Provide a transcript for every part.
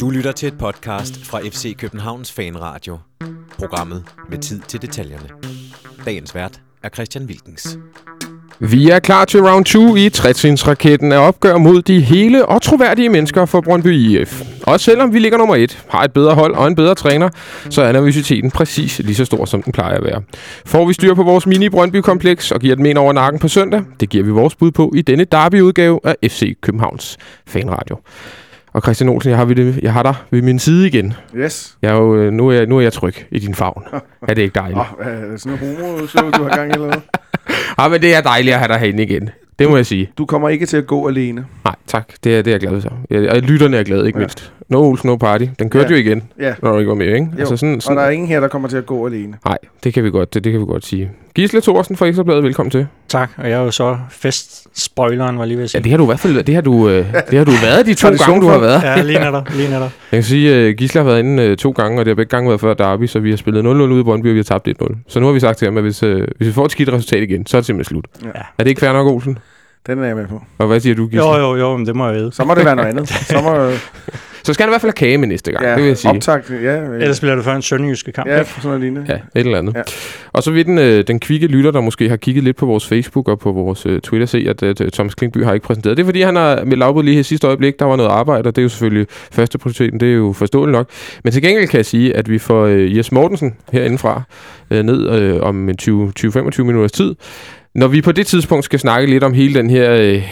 Du lytter til et podcast fra FC Københavns Fanradio. Programmet med tid til detaljerne. Dagens vært er Christian Wilkens. Vi er klar til round 2 i trætrinsraketten af opgør mod de hele og troværdige mennesker for Brøndby IF. Og selvom vi ligger nummer 1, har et bedre hold og en bedre træner, så er nervøsiteten præcis lige så stor, som den plejer at være. Får vi styr på vores mini-Brøndby-kompleks og giver den en over nakken på søndag, det giver vi vores bud på i denne derby-udgave af FC Københavns Fanradio. Og Christian Olsen, jeg har, det, jeg har dig ved min side igen. Yes. Jeg er jo, øh, nu, er jeg, nu er jeg tryg i din favn. er det ikke dejligt? Oh, er det sådan en homo-show, du har gang i eller noget? Ja, men det er dejligt at have dig herinde igen. Det må jeg sige. Du kommer ikke til at gå alene. Nej, tak. Det er, det er jeg glad for. Jeg, og lytterne er glade, ikke Ja. mindst. No Olsen, no party. Den kørte Ja. jo igen, Ja, når du ikke var med, ikke? jo. sådan, og der er ingen her, der kommer til at gå alene. Nej, det kan vi godt, det, det kan vi godt sige. Gisle Thorsen fra Ekstrabladet, velkommen til. Tak, og jeg er jo så festspoileren, var lige ved at Ja, sige. det har du i hvert fald det har du, øh, det har du været de to Tradition gange, du har været. Ja, lige netop, lige netop. Jeg kan sige, at Gisle har været inde øh, to gange, og det har begge gange været før Derby, så vi har spillet 0-0 ude i Brøndby, og vi har tabt 1-0. Så nu har vi sagt til ham, at hvis, øh, hvis vi får et skidt resultat igen, så er det simpelthen slut. Ja. Er det ikke fair nok, Olsen? Den er jeg med på. Og hvad siger du, Gisle? Jo, jo, jo, men det må jeg vide. Så må det være noget andet. Så må, Så skal han i hvert fald have kage med næste gang, ja, det vil jeg sige. optagt. Ja, ja, Ellers bliver det før en sønderjyske kamp. ja, for sådan noget lignende. Ja, et eller andet. Ja. Og så vil den, øh, den kvikke lytter, der måske har kigget lidt på vores Facebook og på vores øh, Twitter, se, at øh, Thomas Klingby har ikke præsenteret. Det er fordi, han har med lavbud lige her sidste øjeblik, der var noget arbejde, og det er jo selvfølgelig første prioriteten, det er jo forståeligt nok. Men til gengæld kan jeg sige, at vi får øh, Jes Mortensen herindefra øh, ned øh, om en 20 20-25 minutters tid. Når vi på det tidspunkt skal snakke lidt om hele den her øh,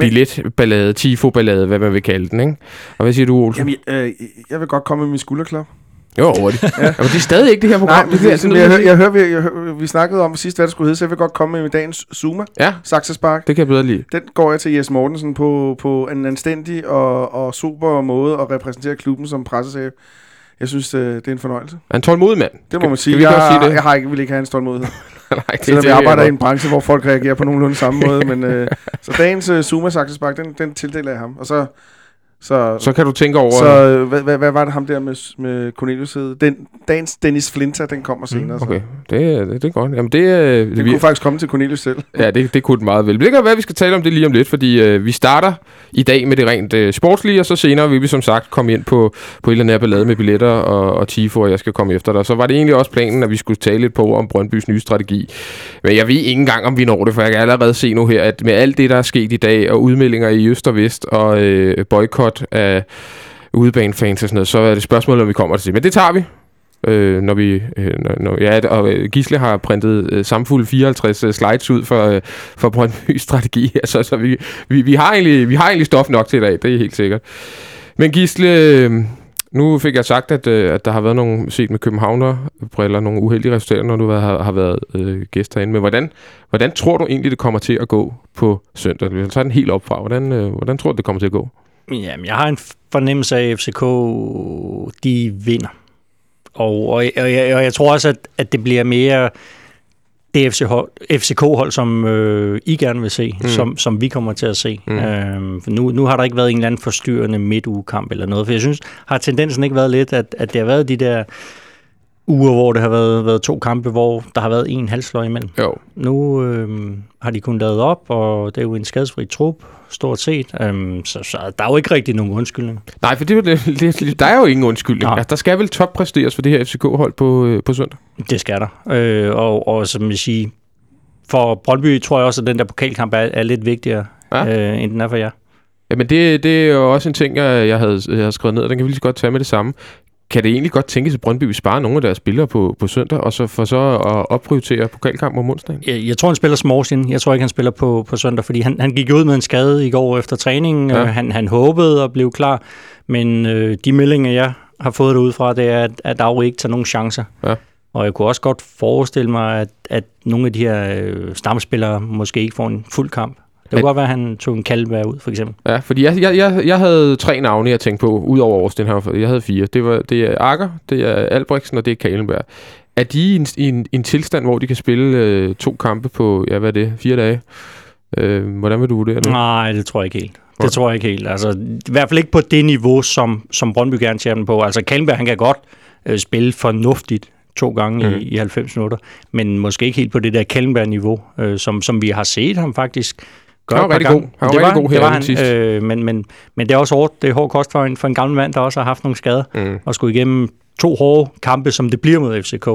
billetballade, tifo-ballade, hvad man vil kalde den, ikke? Og hvad siger du, Olsen? Jamen, øh, jeg vil godt komme med min skulderklap. Jo, hurtigt. ja. Jamen, det er stadig ikke det her program. Nej, men det, det, sådan jeg, jeg, jeg, hører, vi, jeg, hører, vi snakkede om sidst, hvad det skulle hedde, så jeg vil godt komme med dagens Zuma, Ja, Saxespark. det kan jeg bedre lide. Den går jeg til Jes Mortensen på, på en anstændig og, og super måde at repræsentere klubben som pressechef. Jeg synes, øh, det er en fornøjelse. Er en tålmodig mand. Det må man sige. Skal vi jeg, sige det? jeg har ikke, vil ikke have en stålmodighed. Nej, det, Selvom det jeg er arbejder i en branche, hvor folk reagerer på nogenlunde samme måde. Men, øh, så dagens øh, Zuma Saxespark, den, den tildeler jeg ham. Og så... Så, Så kan du tænke over... så øh, hvad, hvad, hvad, var det ham der med, med Cornelius hed? Den, dagens Dennis Flinter, den kommer senere. Mm, okay, Så. det, det, det er godt. Jamen, det, Det det, kunne vi, faktisk komme til Cornelius selv. ja, det, det kunne det meget vel. Det kan være, at vi skal tale om det lige om lidt, fordi øh, vi starter i dag med det rent øh, sportslige, og så senere vil vi som sagt komme ind på, på et eller andet ballade med billetter og, og tifo, og jeg skal komme efter dig. Så var det egentlig også planen, at vi skulle tale lidt på om Brøndbys nye strategi. Men jeg ved ikke engang, om vi når det, for jeg kan allerede se nu her, at med alt det, der er sket i dag, og udmeldinger i øst og vest, og øh, boykot af udebanefans og sådan noget, så er det spørgsmål, om vi kommer til. Men det tager vi. Øh, når vi, øh, når, ja, og øh, Gisle har printet øh, samfulde 54 øh, slides ud for, øh, for Brøndby's strategi her, så, så vi, vi, vi, har egentlig, vi har egentlig stof nok til i dag, det er helt sikkert. Men Gisle, øh, nu fik jeg sagt, at, øh, at der har været nogle, set med Københavner-briller, nogle uheldige resultater, når du har, har været øh, gæst herinde. Men hvordan, hvordan tror du egentlig, det kommer til at gå på søndag? Så er den helt op fra. Hvordan, øh, hvordan tror du, det kommer til at gå? Jamen, jeg har en fornemmelse af, at FCK, de vinder. Og, og, og, jeg, og jeg tror også, at, at det bliver mere det FCK-hold, som øh, I gerne vil se, Mm. som, som vi kommer til at se. Mm. Mm. Øhm, for nu, nu har der ikke været en eller anden forstyrrende midtugekamp eller noget, for jeg synes, har tendensen ikke været lidt, at, at det har været de der uger, hvor det har været, været to kampe, hvor der har været en halvsløj imellem. Jo, Nu øh, har de kun lavet op, og det er jo en skadesfri trup, stort set. Øhm, så, så der er jo ikke rigtig nogen undskyldning. Nej, for det, er jo det, det, der er jo ingen undskyldning. Altså, der skal vel toppræsteres for det her FCK-hold på, øh, på søndag. Det skal der. Øh, og, og som jeg siger, for Brøndby tror jeg også, at den der pokalkamp er, er lidt vigtigere, Ja. øh, end den er for jer. Jamen, det, det er jo også en ting, jeg, jeg, havde, jeg havde skrevet ned, og den kan vi lige så godt tage med det samme. Kan det egentlig godt tænkes, at Brøndby vil spare nogle af deres spillere på, på søndag, og så for så at opprioritere pokalkampen om onsdagen? Jeg, jeg tror, han spiller Smorsien. Jeg tror ikke, han spiller på, på søndag, fordi han, han gik ud med en skade i går efter træningen. Ja. Han, han håbede at blive klar, men øh, de meldinger, jeg har fået det ud fra, det er, at, at Aue ikke tager nogen chancer. Ja. Og jeg kunne også godt forestille mig, at, at nogle af de her øh, stamspillere måske ikke får en fuld kamp. Det kunne godt være, at han tog en Kalvær ud, for eksempel. Ja, fordi jeg, jeg, jeg, jeg havde tre navne, jeg tænkte på, ud over Aarhus, den her. Jeg havde fire. Det, var, det er Akker, det er Albrechtsen, og det er Kalenberg. Er de i en, i en, en tilstand, hvor de kan spille øh, to kampe på, ja, hvad er det, fire dage? Øh, hvordan vil du vurdere det? Nej, det tror jeg ikke helt. Nej. Det tror jeg ikke helt. Altså, I hvert fald ikke på det niveau, som, som Brøndby gerne ser den på. Altså, Kallenberg, han kan godt øh, spille fornuftigt to gange Mhm. mm. i, i 90 minutter, men måske ikke helt på det der Kallenberg-niveau, øh, som, som vi har set ham faktisk gøre Han var rigtig god. Han var det rigtig var, god det her var ugen han, sidst. øh, men, men, men det er også hårdt. Det er hård kost for en, for en gammel mand, der også har haft nogle skader. Mm. Og skulle igennem to hårde kampe, som det bliver mod FCK.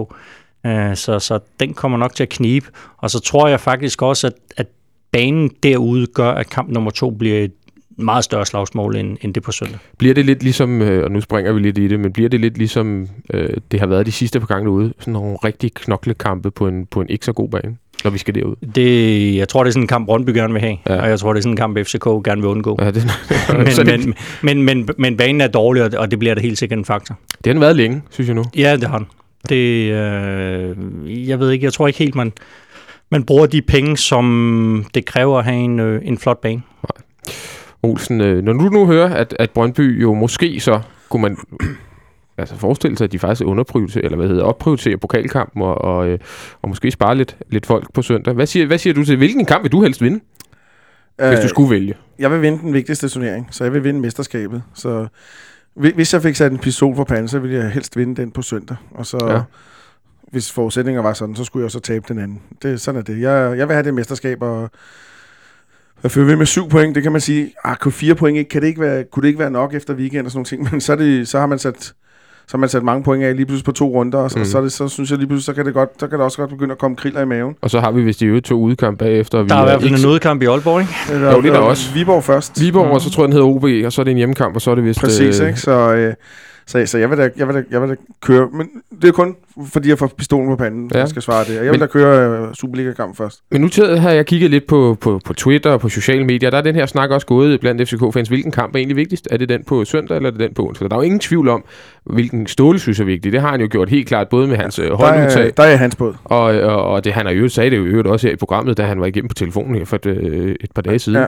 Øh, så, så den kommer nok til at knibe. Og så tror jeg faktisk også, at, at banen derude gør, at kamp nummer to bliver et meget større slagsmål, end, end det på søndag. Bliver det lidt ligesom, øh, og nu springer vi lidt i det, men bliver det lidt ligesom øh, det har været de sidste par gange derude, sådan nogle rigtig knoklekampe på en, på en ikke så god bane, når vi skal derud? Det, jeg tror, det er sådan en kamp, Brøndby gerne vil have, Ja. og jeg tror, det er sådan en kamp, FCK gerne vil undgå. Ja, det, men, men, men, men, men banen er dårlig, og- det bliver da helt sikkert en faktor. det har den været længe, synes jeg nu. Ja, det har den. Det, øh, jeg ved ikke, jeg tror ikke helt, man, man bruger de penge, som det kræver at have en, øh, en flot bane. Olsen, øh, når du nu hører, at, at Brøndby jo måske så, kunne man altså forestille sig, at de faktisk underprioriterer, eller hvad hedder, opprioriterer pokalkampen, og, og, øh, og måske spare lidt, lidt folk på søndag. Hvad siger, hvad siger du til, hvilken kamp vil du helst vinde, øh, hvis du skulle vælge? Jeg vil vinde den vigtigste turnering, så jeg vil vinde mesterskabet. Så hvi- hvis jeg fik sat en pistol for panden, så ville jeg helst vinde den på søndag. Og så, Ja. hvis forudsætninger var sådan, så skulle jeg så tabe den anden. Det, sådan er det. Jeg, jeg vil have det mesterskab, og jeg følger ved med syv point. Det kan man sige, ah, kunne fire point ikke, kan det ikke være, kunne det ikke være nok efter weekend og sådan nogle ting, men så, er det, så har man sat så har man sat mange point af lige pludselig på to runder, og så, Mm. mm. så, det, så synes jeg lige pludselig, så kan det, godt, så kan det også godt begynde at komme kriller i maven. Og så har vi vist de øvrigt to udkamp bagefter. og vi Der er i hvert fald en udkamp i Aalborg, ikke? Eller, Jo, det er der også. Viborg først. Viborg, og så tror jeg, den hedder OB, og så er det en hjemmekamp, og så er det vist... Præcis, ikke? Så, øh, så, så jeg, vil da, jeg, vil da, jeg vil da køre... Men det er kun, fordi jeg får pistolen på panden, Ja. ja. jeg skal svare det. Jeg vil Men- da køre øh, Superliga-kamp først. Men nu til- har jeg kigget lidt på, på, på Twitter og på sociale medier. Der er den her snak også gået blandt FCK-fans. Hvilken kamp er egentlig vigtigst? Er det den på søndag, eller er det den på onsdag? Der er jo ingen tvivl om, hvilken Ståle synes er vigtig. Det har han jo gjort helt klart, både med hans øh, Der holdudtag, er, der er hans båd. og, og, og det han har jo sagde det jo øvrigt også her i programmet, da han var igennem på telefonen her for et, øh, et par dage siden. Ja.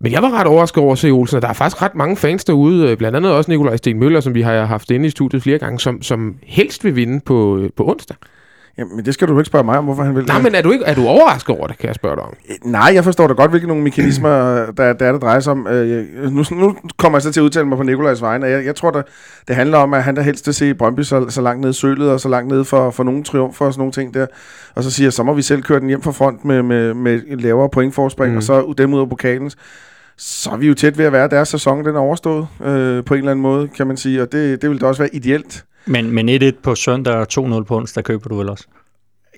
Men jeg var ret overrasket over at se Olsen, at der er faktisk ret mange fans derude, øh, blandt andet også Nikolaj Sten Møller, som vi har haft inde i studiet flere gange, som, som helst vil vinde på, øh, på onsdag. Jamen, men det skal du ikke spørge mig om, hvorfor han vil Nej, men er du, ikke, er du overrasket over det, kan jeg spørge dig om? Øh, Nej, jeg forstår da godt, hvilke nogle mekanismer, der, der er, det drejer sig om. Øh, nu, nu kommer jeg så til at udtale mig på Nikolajs vegne, og jeg, jeg tror, der, det handler om, at han der helst vil se Brøndby så, så langt ned i sølet, og så langt ned for, for nogle triumfer og sådan nogle ting der. Og så siger jeg, så må vi selv køre den hjem fra front med, med, med lavere pointforspring, mm. og så dem ud af pokalen. Så er vi jo tæt ved at være, deres sæson den er overstået øh, på en eller anden måde, kan man sige, og det, det vil da også være ideelt. Men, men 1-1 på søndag og 2-0 på onsdag køber du vel også?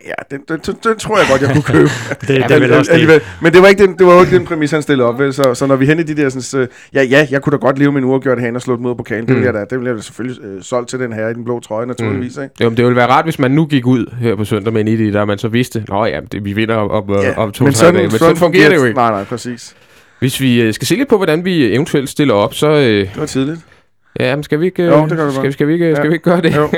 Ja, den, den, den, den tror jeg godt, jeg kunne købe. Det, det Ja, vel men, også det. Men det var, ikke den, det var jo ikke den præmis, han stillede op. Vel? Så, så når vi er henne i de der... Sådan, øh, ja, ja, jeg kunne da godt leve en uafgjort han og slå dem ud af pokalen. Det Mm. ville jeg da, det ville jeg da selvfølgelig øh, solgt til den her i den blå trøje, naturligvis. Ikke? Jo, men det ville være rart, hvis man nu gik ud her på søndag med en idé, der man så vidste, nå ja, det, vi vinder om, om, ja, om to men sådan, dage. Men sådan fungerer det jo ikke. Nej, nej, præcis. Hvis vi øh, skal se lidt på, hvordan vi eventuelt stiller op, så... Øh, Det var tidligt. ja, men skal vi ikke, øh, Jo, det gør vi skal, vi, skal, vi ikke, skal Ja. vi ikke gøre det? Jo.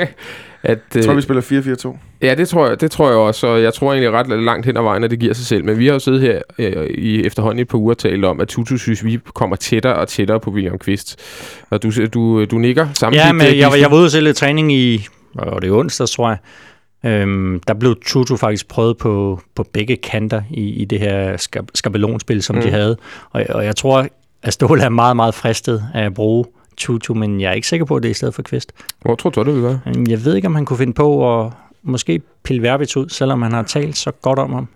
at, Jeg tror, øh, vi spiller 4-4-2. ja, det tror, jeg, det tror jeg også, og jeg tror egentlig ret langt hen ad vejen, at det giver sig selv. Men vi har jo siddet her øh, i efterhånden et par uger talt om, at Tutu synes, vi kommer tættere og tættere på William Kvist. Og du, du, du nikker samtidig. Ja, men jeg, var- jeg var ude og se lidt træning i, og det er onsdag, tror jeg. Øhm, der blev Tutu faktisk prøvet på, på begge kanter i, i det her skab, skabelonspil, som mm. De havde. Og, og jeg tror, at Ståle er meget, meget fristet af at bruge Tutu, men jeg er ikke sikker på, at det er i stedet for Kvist. Hvor tror du, det vil være? Øhm, Jeg ved ikke, om han kunne finde på at måske pille Verbitz ud, selvom han har talt så godt om ham.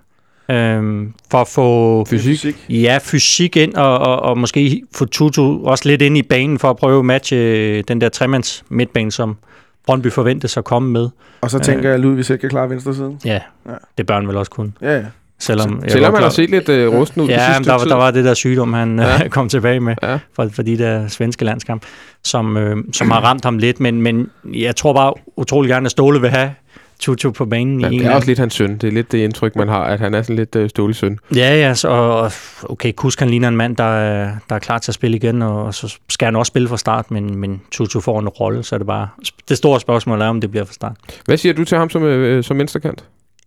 Øhm, for at få Fysik? ja, fysik ind, og, og, og måske få Tutu også lidt ind i banen for at prøve at matche den der tremands midtbane, som Brøndby forventes at komme med. Og så tænker jeg, at Ludvig selv kan klare venstre siden. Ja, Ja. det bør han vel også kunne. Ja, ja. Selvom, jeg Selvom man har set lidt øh, rusten ud Ja, sidste men der, var- der var det der sygdom, han Ja. ja. kom tilbage med Ja. for, for de der svenske landskamp, som, øh, som har ramt ham lidt. Men, men jeg tror bare utrolig gerne, at Ståle vil have Tutu på banen Ja, i er også lidt hans søn. Det er lidt det indtryk, man har, at han er sådan lidt øh, stålig søn. Ja, ja, så, og, okay, Kusk han ligner en mand, der er, der er klar til at spille igen, og så skal han også spille fra start, men, men Tutu får en rolle, så er det bare... Det store spørgsmål er, om det bliver fra start. Hvad siger du til ham som, øh, som venstrekant?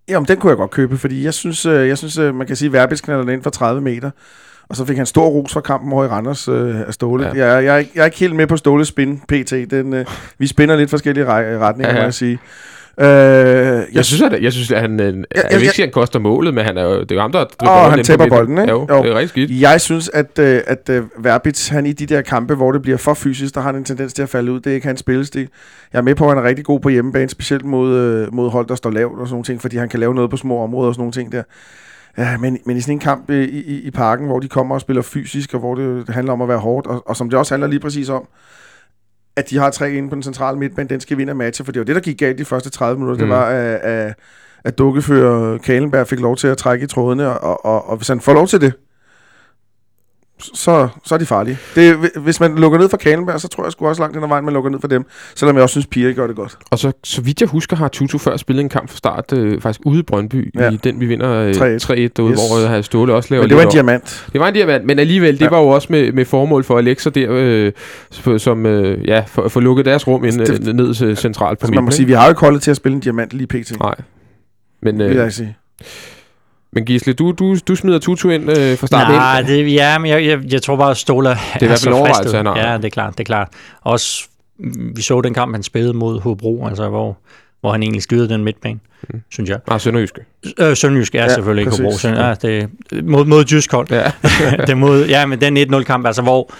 Jamen, den kunne jeg godt købe, fordi jeg synes, øh, jeg synes øh, man kan sige, at Verbis knalder ind for 30 meter. Og så fik han stor ros for kampen over i Randers øh, af Ståle. Ja. Jeg, jeg, er ikke- jeg er ikke helt med på Ståles spin, PT. Den, øh, vi spænder lidt forskellige retninger, ja, ja. må jeg sige. Øh, jeg, Jeg synes, at, jeg synes, at han... Øh, jeg, jeg, jeg- vil ikke sige, at han koster målet, men han er det er jo ham, der... Åh, han tæpper bolden, ikke? Jo, Jo. det er rigtig skidt. Jeg synes, at, øh, at Verbitz, han i de der kampe, hvor det bliver for fysisk, der har han en tendens til at falde ud. Det er ikke hans spillestil. Jeg er med på, at han er rigtig god på hjemmebane, specielt mod, mod hold, der står lavt og sådan nogle ting, fordi han kan lave noget på små områder og sådan nogle ting der. Ja, men, men i sådan en kamp i, i, i parken, hvor de kommer og spiller fysisk, og hvor det, det handler om at være hårdt, og, og som det også handler lige præcis om, at de har tre inde på den centrale midtbane, den skal vinde matcher, for det var det, der gik galt de første 30 minutter, mm. det var, at, at, at dukkefører Kalenberg fik lov til at trække i trådene, og, og, og hvis han får lov til det, så, så er de farlige. Det, hvis man lukker ned for Kalenberg, så tror jeg sgu også langt den vejen, man lukker ned for dem. Selvom jeg også synes, Pia gør det godt. Og så, så vidt jeg husker, har Tutu før spillet en kamp fra start, øh, faktisk ude i Brøndby, ja. i den vi vinder øh, 3-1 derude, yes. hvor øh, Ståle også laver Men det var en diamant. Det var en diamant, men alligevel, det ja. var jo også med, med formål for Alexa der, øh, som øh, ja, for, for lukket deres rum ind, det, øh, ned øh, centralt på altså, Man må sige, vi har jo ikke holdet til at spille en diamant lige pt. Nej. Men, øh, vil jeg sige. Men Gisle, du, du, du smider Tutu ind øh, fra start Nej, ind. Det, ja, men jeg, jeg, jeg tror bare, at Stola Det er i hvert fald overvejelse, han har. Ja, det er klart, det er klart. Også, vi så den kamp, han spillede mod Hobro, altså hvor, hvor han egentlig styrede den midtbane, mm. synes jeg. Ah, Sønderjyske. Øh, Sønderjyske er ja, selvfølgelig ikke Hobro. Sådan, ja. ja. det, mod, mod Jyskhold. Ja. det mod, ja, men den 1-0-kamp, altså hvor,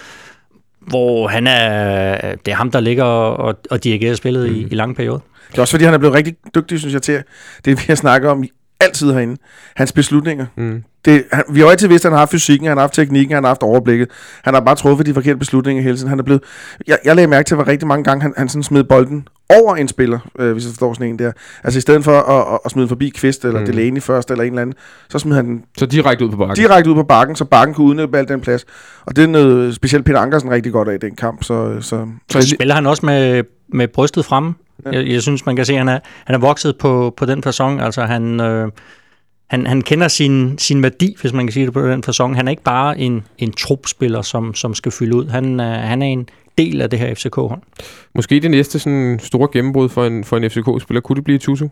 hvor han er, det er ham, der ligger og, og dirigerer spillet mm. i, i lang periode. Det er også fordi, han er blevet rigtig dygtig, synes jeg, til det, vi har snakket om altid herinde. Hans beslutninger. Mm. Det, han, vi har jo altid vidst, at han har haft fysikken, han har haft teknikken, han har haft overblikket. Han har bare truffet de forkerte beslutninger hele tiden. Han er blevet, jeg, jeg lagde mærke til, hvor rigtig mange gange han, han sådan smed bolden over en spiller, øh, hvis jeg forstår sådan en der. Altså i stedet for at, at, at smide forbi Kvist eller mm. Delaney først, eller en eller anden, så smed han den så direkte ud på bakken. Direkte ud på bakken, så bakken kunne udnytte al den plads. Og det er noget specielt Peter Ankersen rigtig godt af i den kamp. Så, så, så spiller han også med, med brystet fremme. Ja. Jeg, jeg, synes, man kan se, at han er, han er vokset på, på den fasong. Altså han... Øh, han, han kender sin, sin værdi, hvis man kan sige det på den fasong. Han er ikke bare en, en trupspiller, som, som skal fylde ud. Han, uh, han er en del af det her FCK-hold. Måske det næste sådan store gennembrud for en, for en FCK-spiller. Kunne det blive Tutu?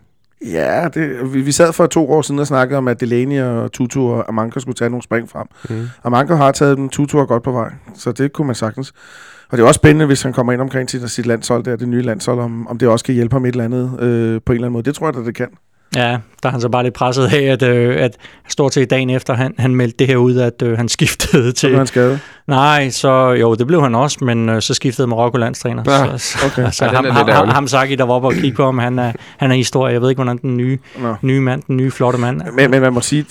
Ja, det, vi, vi sad for to år siden og snakkede om, at Delaney og Tutu og Amanka skulle tage nogle spring frem. Mm. Amanka har taget den, Tutu er godt på vej, så det kunne man sagtens. Og det er også spændende, hvis han kommer ind omkring til sit landshold, der det nye landshold, om, om det også kan hjælpe ham et eller andet øh, på en eller anden måde. Det tror jeg, at det kan. Ja, der er han så bare lidt presset af, at, øh, at stort set dagen efter, han, han meldte det her ud, at øh, han skiftede til... Så han skadet? Nej, så jo, det blev han også, men øh, så skiftede Marokko landstræner. Ja, så, okay. så, ja, ham, ham, ham, ham Saki, der var oppe og kigge på ham, han er, han er historie. Jeg ved ikke, hvordan den nye, nye mand, den nye flotte mand... Men, men man må sige,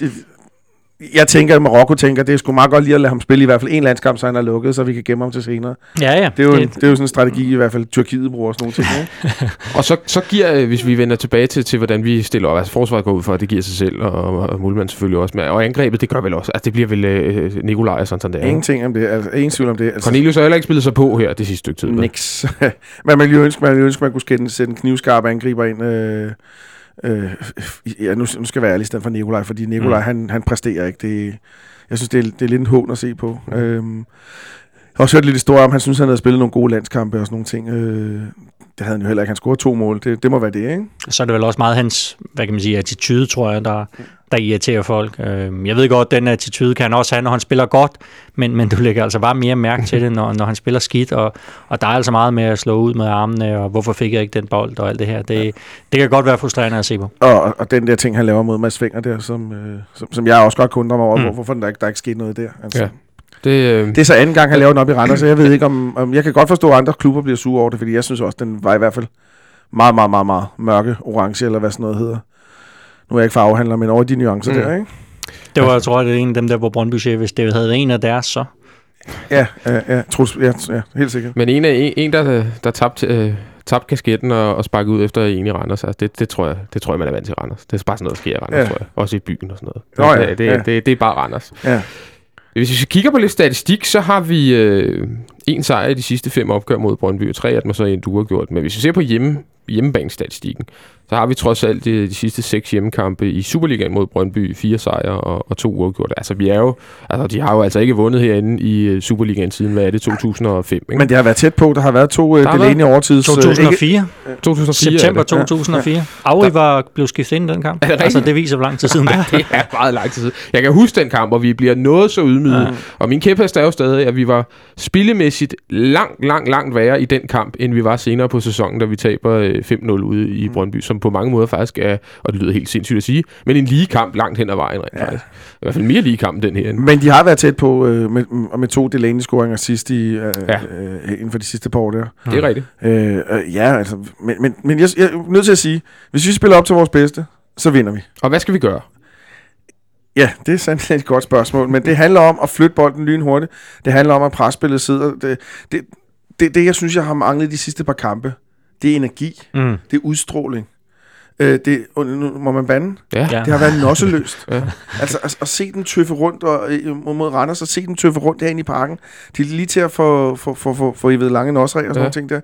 jeg tænker, at Marokko tænker, det er sgu meget godt lige at lade ham spille i hvert fald en landskamp, så han er lukket, så vi kan gemme ham til senere. Ja, ja. Det er jo, det, en, det er jo sådan en strategi, i hvert fald Tyrkiet bruger sådan nogle ting. Ikke? og så, så giver, øh, hvis vi vender tilbage til, til hvordan vi stiller op, altså forsvaret går ud for, at det giver sig selv, og, og Mulman selvfølgelig også med, og angrebet, det gør vel også, altså det bliver vel øh, Nikolaj og sådan der. Ingenting om det, altså ingen tvivl om det. Altså, Cornelius har heller ikke spillet sig på her det sidste stykke tid. Nix. Men man ville jo ønske, man ville ønske, man kunne skænde, sætte en knivskarp angriber ind, øh, Øh, ja, nu, nu skal jeg være ærlig i stedet for Nikolaj, fordi Nikolaj, mm. han, han præsterer ikke. Det, jeg synes, det er, det er lidt en hån at se på. Mm. Øhm, jeg har også hørt lidt historie om, han synes, han havde spillet nogle gode landskampe og sådan nogle ting. Øh, det havde han jo heller ikke. Han scorede to mål. Det, det må være det, ikke? Så er det vel også meget hans, hvad kan man sige, attitude, tror jeg, der, der irriterer folk. Øh, jeg ved godt, den attitude kan han også have, når han spiller godt, men, men du lægger altså bare mere mærke til det, når, når han spiller skidt, og, og der er altså meget med at slå ud med armene, og hvorfor fik jeg ikke den bold, og alt det her. Det, det kan godt være frustrerende at se på. Og, og den der ting, han laver mod Mads Finger der, som, øh, som, som jeg også godt kunne mig over, mm. hvorfor der ikke, der ikke sket noget der. Altså. Ja. Det, øh... det er så anden gang, han laver den op i Randers, så jeg ved ikke, om, om... Jeg kan godt forstå, at andre klubber bliver sure over det, fordi jeg synes også, den var i hvert fald meget, meget, meget, meget mørke orange, eller hvad sådan noget hedder. Nu er jeg ikke farvehandler, men over de nuancer mm. der, ikke? Det var, jeg tror, det er en af dem der på Brøndby siger, hvis det havde en af deres, så... Ja, ja, ja, trus, ja, ja helt sikkert. Men en, af, en, en der, der tabte, øh, tabte kasketten og, og sparkede ud efter en i Randers, altså det, det, tror jeg, det tror jeg, man er vant til Randers. Det er bare sådan noget, der sker i Randers, ja. tror jeg. Også i byen og sådan noget. Nå, ja, det, det, ja. det, det, det er bare Randers. Ja. Hvis vi kigger på lidt statistik, så har vi øh, en sejr i de sidste fem opgør mod Brøndby, og tre af dem så en du har gjort. Men hvis vi ser på hjemme, hjemmebanestatistikken, så har vi trods alt de, de sidste seks hjemmekampe i Superligaen mod Brøndby, fire sejre og, og to uafgjorte. Altså, vi er jo, altså, de har jo altså ikke vundet herinde i uh, Superligaen siden, hvad er det, 2005? Ikke? Men det har været tæt på. Der har været to uh, Delaney overtids... 2004. Uh, 2004. September 2004. Ja. Aui var blevet skiftet ind i den kamp. Det altså, det viser, hvor lang tid siden det er. det er meget lang tid siden. Jeg kan huske den kamp, hvor vi bliver noget så ydmyget. Ja. Og min kæphest er jo stadig, at vi var spillemæssigt langt, langt, langt værre i den kamp, end vi var senere på sæsonen, da vi taber 5-0 ude i mm. Brøndby, som på mange måder faktisk er, og det lyder helt sindssygt at sige, men en lige kamp langt hen ad vejen rent ja. faktisk. I hvert fald mere lige kamp den her. Men de har været tæt på øh, med, med to Delaney-scoringer sidst i, øh, ja. øh, inden for de sidste par år der. Det er rigtigt. Øh, øh, ja, altså, men, men, men jeg, jeg er nødt til at sige, hvis vi spiller op til vores bedste, så vinder vi. Og hvad skal vi gøre? Ja, det er sandt et godt spørgsmål, men det handler om at flytte bolden lynhurtigt. Det handler om, at presspillet sidder. Det, det, det, det, jeg synes, jeg har manglet de sidste par kampe, det er energi, Mm. det er udstråling. Øh, det, nu må man bande? Ja. Det har været nosseløst. Ja. Altså at, at se dem tøffe rundt og, øh, mod Randers, og se dem tøffe rundt herinde i parken. De er lige til at få, få, få, få, få I ved, lange nosræg og sådan Ja. nogle ting der.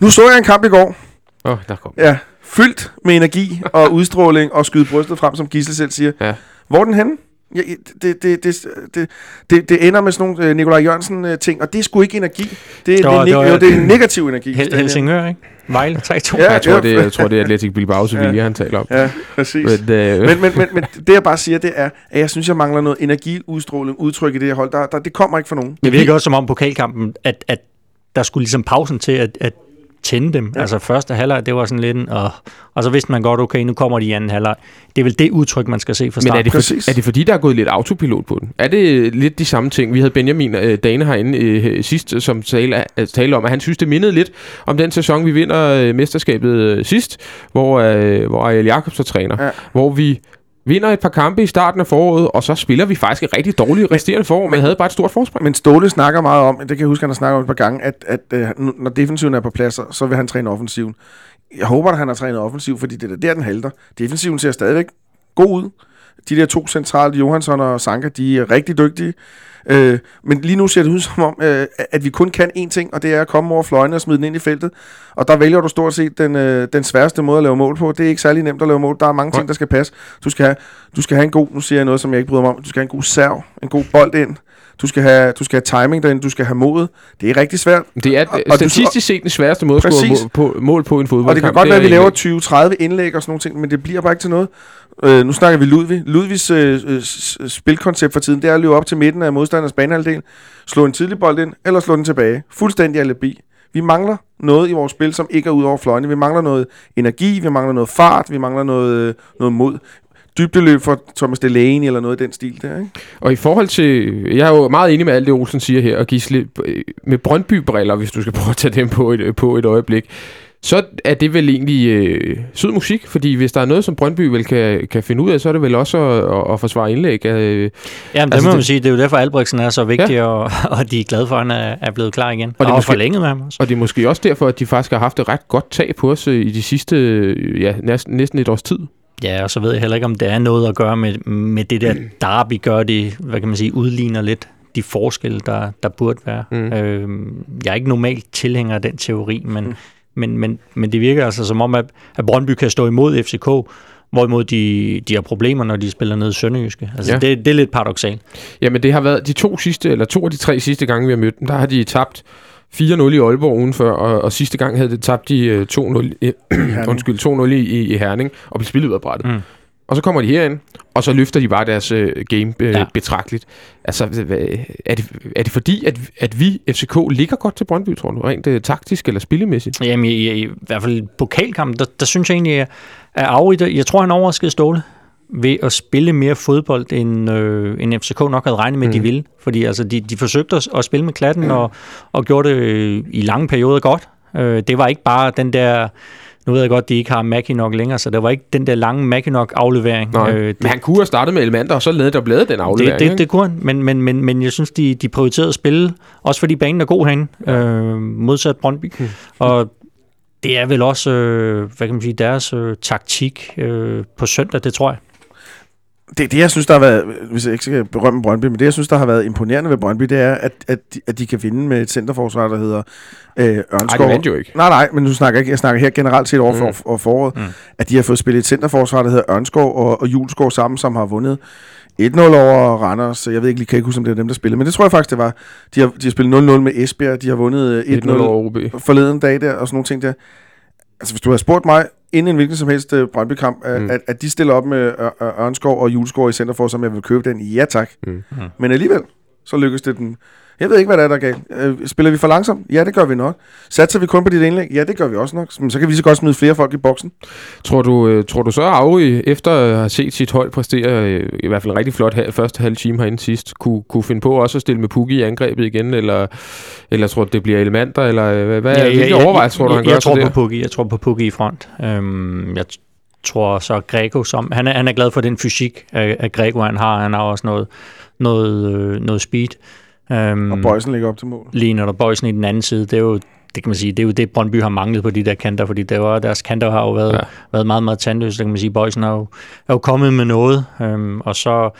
Nu så jeg en kamp i går, Åh, oh, der kom. ja, fyldt med energi og udstråling og skyde brystet frem, som Gissel selv siger. Ja. Hvor er den henne? Ja, det, det, det, det, det, det ender med sådan nogle øh, Nikolaj Jørgensen-ting, og det er sgu ikke energi. Det, det, Det er, det var- jo, det er negativ energi. Hel- Helsingør, ikke? Vejle 3-2. Ja, Jeg tror, ja, det, jeg tror, det er Atletic Bilbao Sevilla, Ja. han taler om. Ja, præcis. Men, øh, men, men, men, men det jeg bare siger, det er, at jeg synes, jeg mangler noget energi, udstråling, udtryk i det her hold. Der, der, det kommer ikke fra nogen. Det virker også som om pokalkampen, at, at der skulle ligesom pausen til at, at tænde dem. Ja. Altså første halvleg, det var sådan lidt en, og, og så vidste man godt, okay, nu kommer de i anden halvleg. Det er vel det udtryk, man skal se fra Men start. er det, for, er det fordi, der er gået lidt autopilot på den? Er det lidt de samme ting? Vi havde Benjamin øh, Dane herinde øh, sidst, som talte, øh, talte om, at han synes, det mindede lidt om den sæson, vi vinder øh, mesterskabet øh, sidst, hvor, øh, hvor Ariel Jacobs er træner. Ja. Hvor vi vinder et par kampe i starten af foråret, og så spiller vi faktisk et rigtig dårligt resterende forår, men havde bare et stort forspring. Men Ståle snakker meget om, det kan jeg huske, han har snakket om et par gange, at, at øh, når defensiven er på plads, så- så vil han træne offensiven. Jeg håber, at han har trænet offensiv, fordi det er der, den halter. Defensiven ser stadigvæk god ud. De der to centrale, Johansson og Sanka, de er rigtig dygtige. Øh, men lige nu ser det ud som om, øh, at vi kun kan én ting, og det er at komme over fløjene og smide den ind i feltet. Og der vælger du stort set den, øh, den sværeste måde at lave mål på. Det er ikke særlig nemt at lave mål. Der er mange ting, der skal passe. Du skal, have, du skal have en god, nu siger jeg noget, som jeg ikke bryder mig om, du skal have en god serv, en god bold ind. Du skal have, du skal have timing derinde, du skal have mod. Det er rigtig svært. Det er Og- og, og du- statistisk set den sværeste måde at score Præcis. mål på, mål på en fodboldkamp. Og det kan godt være, at vi er laver ikke- 20-30 indlæg og sådan nogle ting, men det bliver bare ikke til noget. Øh, nu snakker vi Ludvig. Ludvigs øh, øh, spilkoncept for tiden, det er at løbe op til midten af modstanders banehalvdel, slå en tidlig bold ind, eller slå den tilbage. Fuldstændig alibi. Vi mangler noget i vores spil, som ikke er ud over fløjene. Vi mangler noget energi, vi mangler noget fart, vi mangler noget, øh, noget mod. Dybdeløb for Thomas Delaney eller noget i den stil der, ikke? Og i forhold til, jeg er jo meget enig med alt det, Olsen siger her, og Gisle, med Brøndby-briller, hvis du skal prøve at tage dem på et, på et øjeblik, så er det vel egentlig øh, sød musik, fordi hvis der er noget, som Brøndby vel kan, kan finde ud af, så er det vel også at, at, at forsvare indlæg. Øh, Jamen, det Altså, altså, må det- man sige, det er jo derfor, Albrechtsen er så vigtig, ja. og, og de er glade for, at han er, er blevet klar igen. Og, det er og måske- forlænget med ham også. og det er måske også derfor, at de faktisk har haft et ret godt tag på os øh, i de sidste, øh, ja, næsten, næsten et års tid. Ja, og så ved jeg heller ikke, om det er noget at gøre med, med det der derby, gør det, hvad kan man sige, udligner lidt de forskelle, der, der burde være. Mm. Mm. Øhm, jeg er ikke normalt tilhænger af den teori, men, Mm. mm. men, men, men det virker altså som om, at, at Brøndby kan stå imod FCK, hvorimod de, de har problemer, når de spiller ned i Sønderjyske. Altså, ja. det, det er lidt paradoxalt. Jamen det har været de to sidste, eller to af de tre sidste gange, vi har mødt dem, der har de tabt 4-0 i Aalborg ugen før, og, og sidste gang havde det tabt de øh, 2-0, i, undskyld, 2-0 i, i, i Herning, og blev spillet ud af brættet. Mm. Og så kommer de herind, og så løfter de bare deres øh, game øh, ja. Betragteligt. Altså, er det, er det fordi, at, at vi, FCK, ligger godt til Brøndby, tror du? Rent øh, taktisk eller spillemæssigt? Jamen, i, i, i hvert fald i pokalkampen, der, der synes jeg egentlig, at at Auri, der, jeg tror, han overraskede Ståle ved at spille mere fodbold, end, øh, end FCK nok havde regnet med, mm. de Mm. ville. Fordi altså, de, de forsøgte at, at spille med klatten, og, og gjorde det øh, i lange perioder godt. Øh, det var ikke bare den der... Nu ved jeg godt, de ikke har Mackinock længere, så der var ikke den der lange Mackinock-aflevering. Nej, Øh, men det, han kunne have startet med elementer, og så lavede der blevet den aflevering. det, det, det kunne han, men, men, men, men jeg synes, de, de prioriterede at spille, også fordi banen er god herinde, øh, modsat Brøndby. Mm. Og det er vel også, øh, hvad kan man sige, deres øh, taktik øh, på søndag, det tror jeg. Det, det, jeg synes, der har været, hvis jeg ikke skal berømme Brøndby, men det, jeg synes, der har været imponerende ved Brøndby, det er, at, at, de, at de kan vinde med et centerforsvar, der hedder øh, Ørnskov. det vandt jo ikke. Nej, nej, men nu snakker jeg ikke. Jeg snakker her generelt set over for, Mm. over foråret, Mm. at de har fået spillet et centerforsvar, der hedder Ørnskov og, og Juleskov sammen, som har vundet 1-0 over Randers. Jeg ved ikke lige, kan ikke huske, om det er dem, der spillede, men det tror jeg faktisk, det var. De har, de har spillet 0-0 med Esbjerg, de har vundet øh, 1-0 1-0 over OB. forleden dag der, og sådan nogle ting der. Altså, hvis du havde spurgt mig, inden en hvilken som helst uh, Brøndby-kamp, Mm. mm. at, at de stiller op med Ør- Ørnskov og Juleskov i centerfor, som jeg vil købe den, ja tak. Mm. Mm. Men alligevel, så lykkes det den. Jeg ved ikke, hvad der er, der er galt. Øh, spiller vi for langsomt? Ja, det gør vi nok. Satser vi kun på dit indlæg? Ja, det gør vi også nok. Men så kan vi så godt smide flere folk i boksen. Tror du, øh, tror du så, at Auri, efter at have set sit hold præstere, øh, i hvert fald rigtig flot halv, første halv time herinde sidst, kunne, kunne finde på også at stille med Pukki i angrebet igen, eller, eller tror du, det bliver elementer, eller hvad, hvad, ja, hvilke overvejelser tror du, han jeg, gør jeg tror på der? Pukki. Jeg tror på Pukki i front. Øhm, jeg, tror så Greco, som, han er, han er glad for den fysik, at, Greco han har. Han har også noget, noget, noget speed. Um, Og Bøjsen ligger op til mål. lige når der Bøjsen i den anden side, det er jo det kan man sige, det er jo det, Brøndby har manglet på de der kanter, fordi der var, deres kanter har jo været, ja. været meget, meget tandløse. Det kan man sige, Bøjsen er jo, er jo kommet med noget, øhm, og så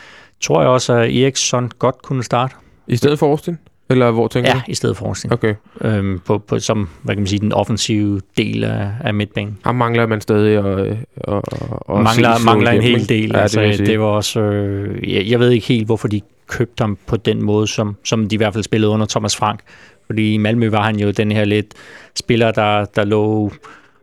tror jeg også, at Eriksson godt kunne starte. I stedet for Austin? Eller hvor tænker Ja, du? i stedet for Austin. Okay. Øhm, på, på, som, hvad kan man sige, den offensive del af, af midtbanen. Ham mangler man stadig at, at, at mangler, se mangler en hel ikke? del. Ja, altså, det, det var også... Øh, jeg, jeg ved ikke helt, hvorfor de købte ham på den måde, som, som de i hvert fald spillede under Thomas Frank. Fordi i Malmø var han jo den her lidt spiller, der, der lå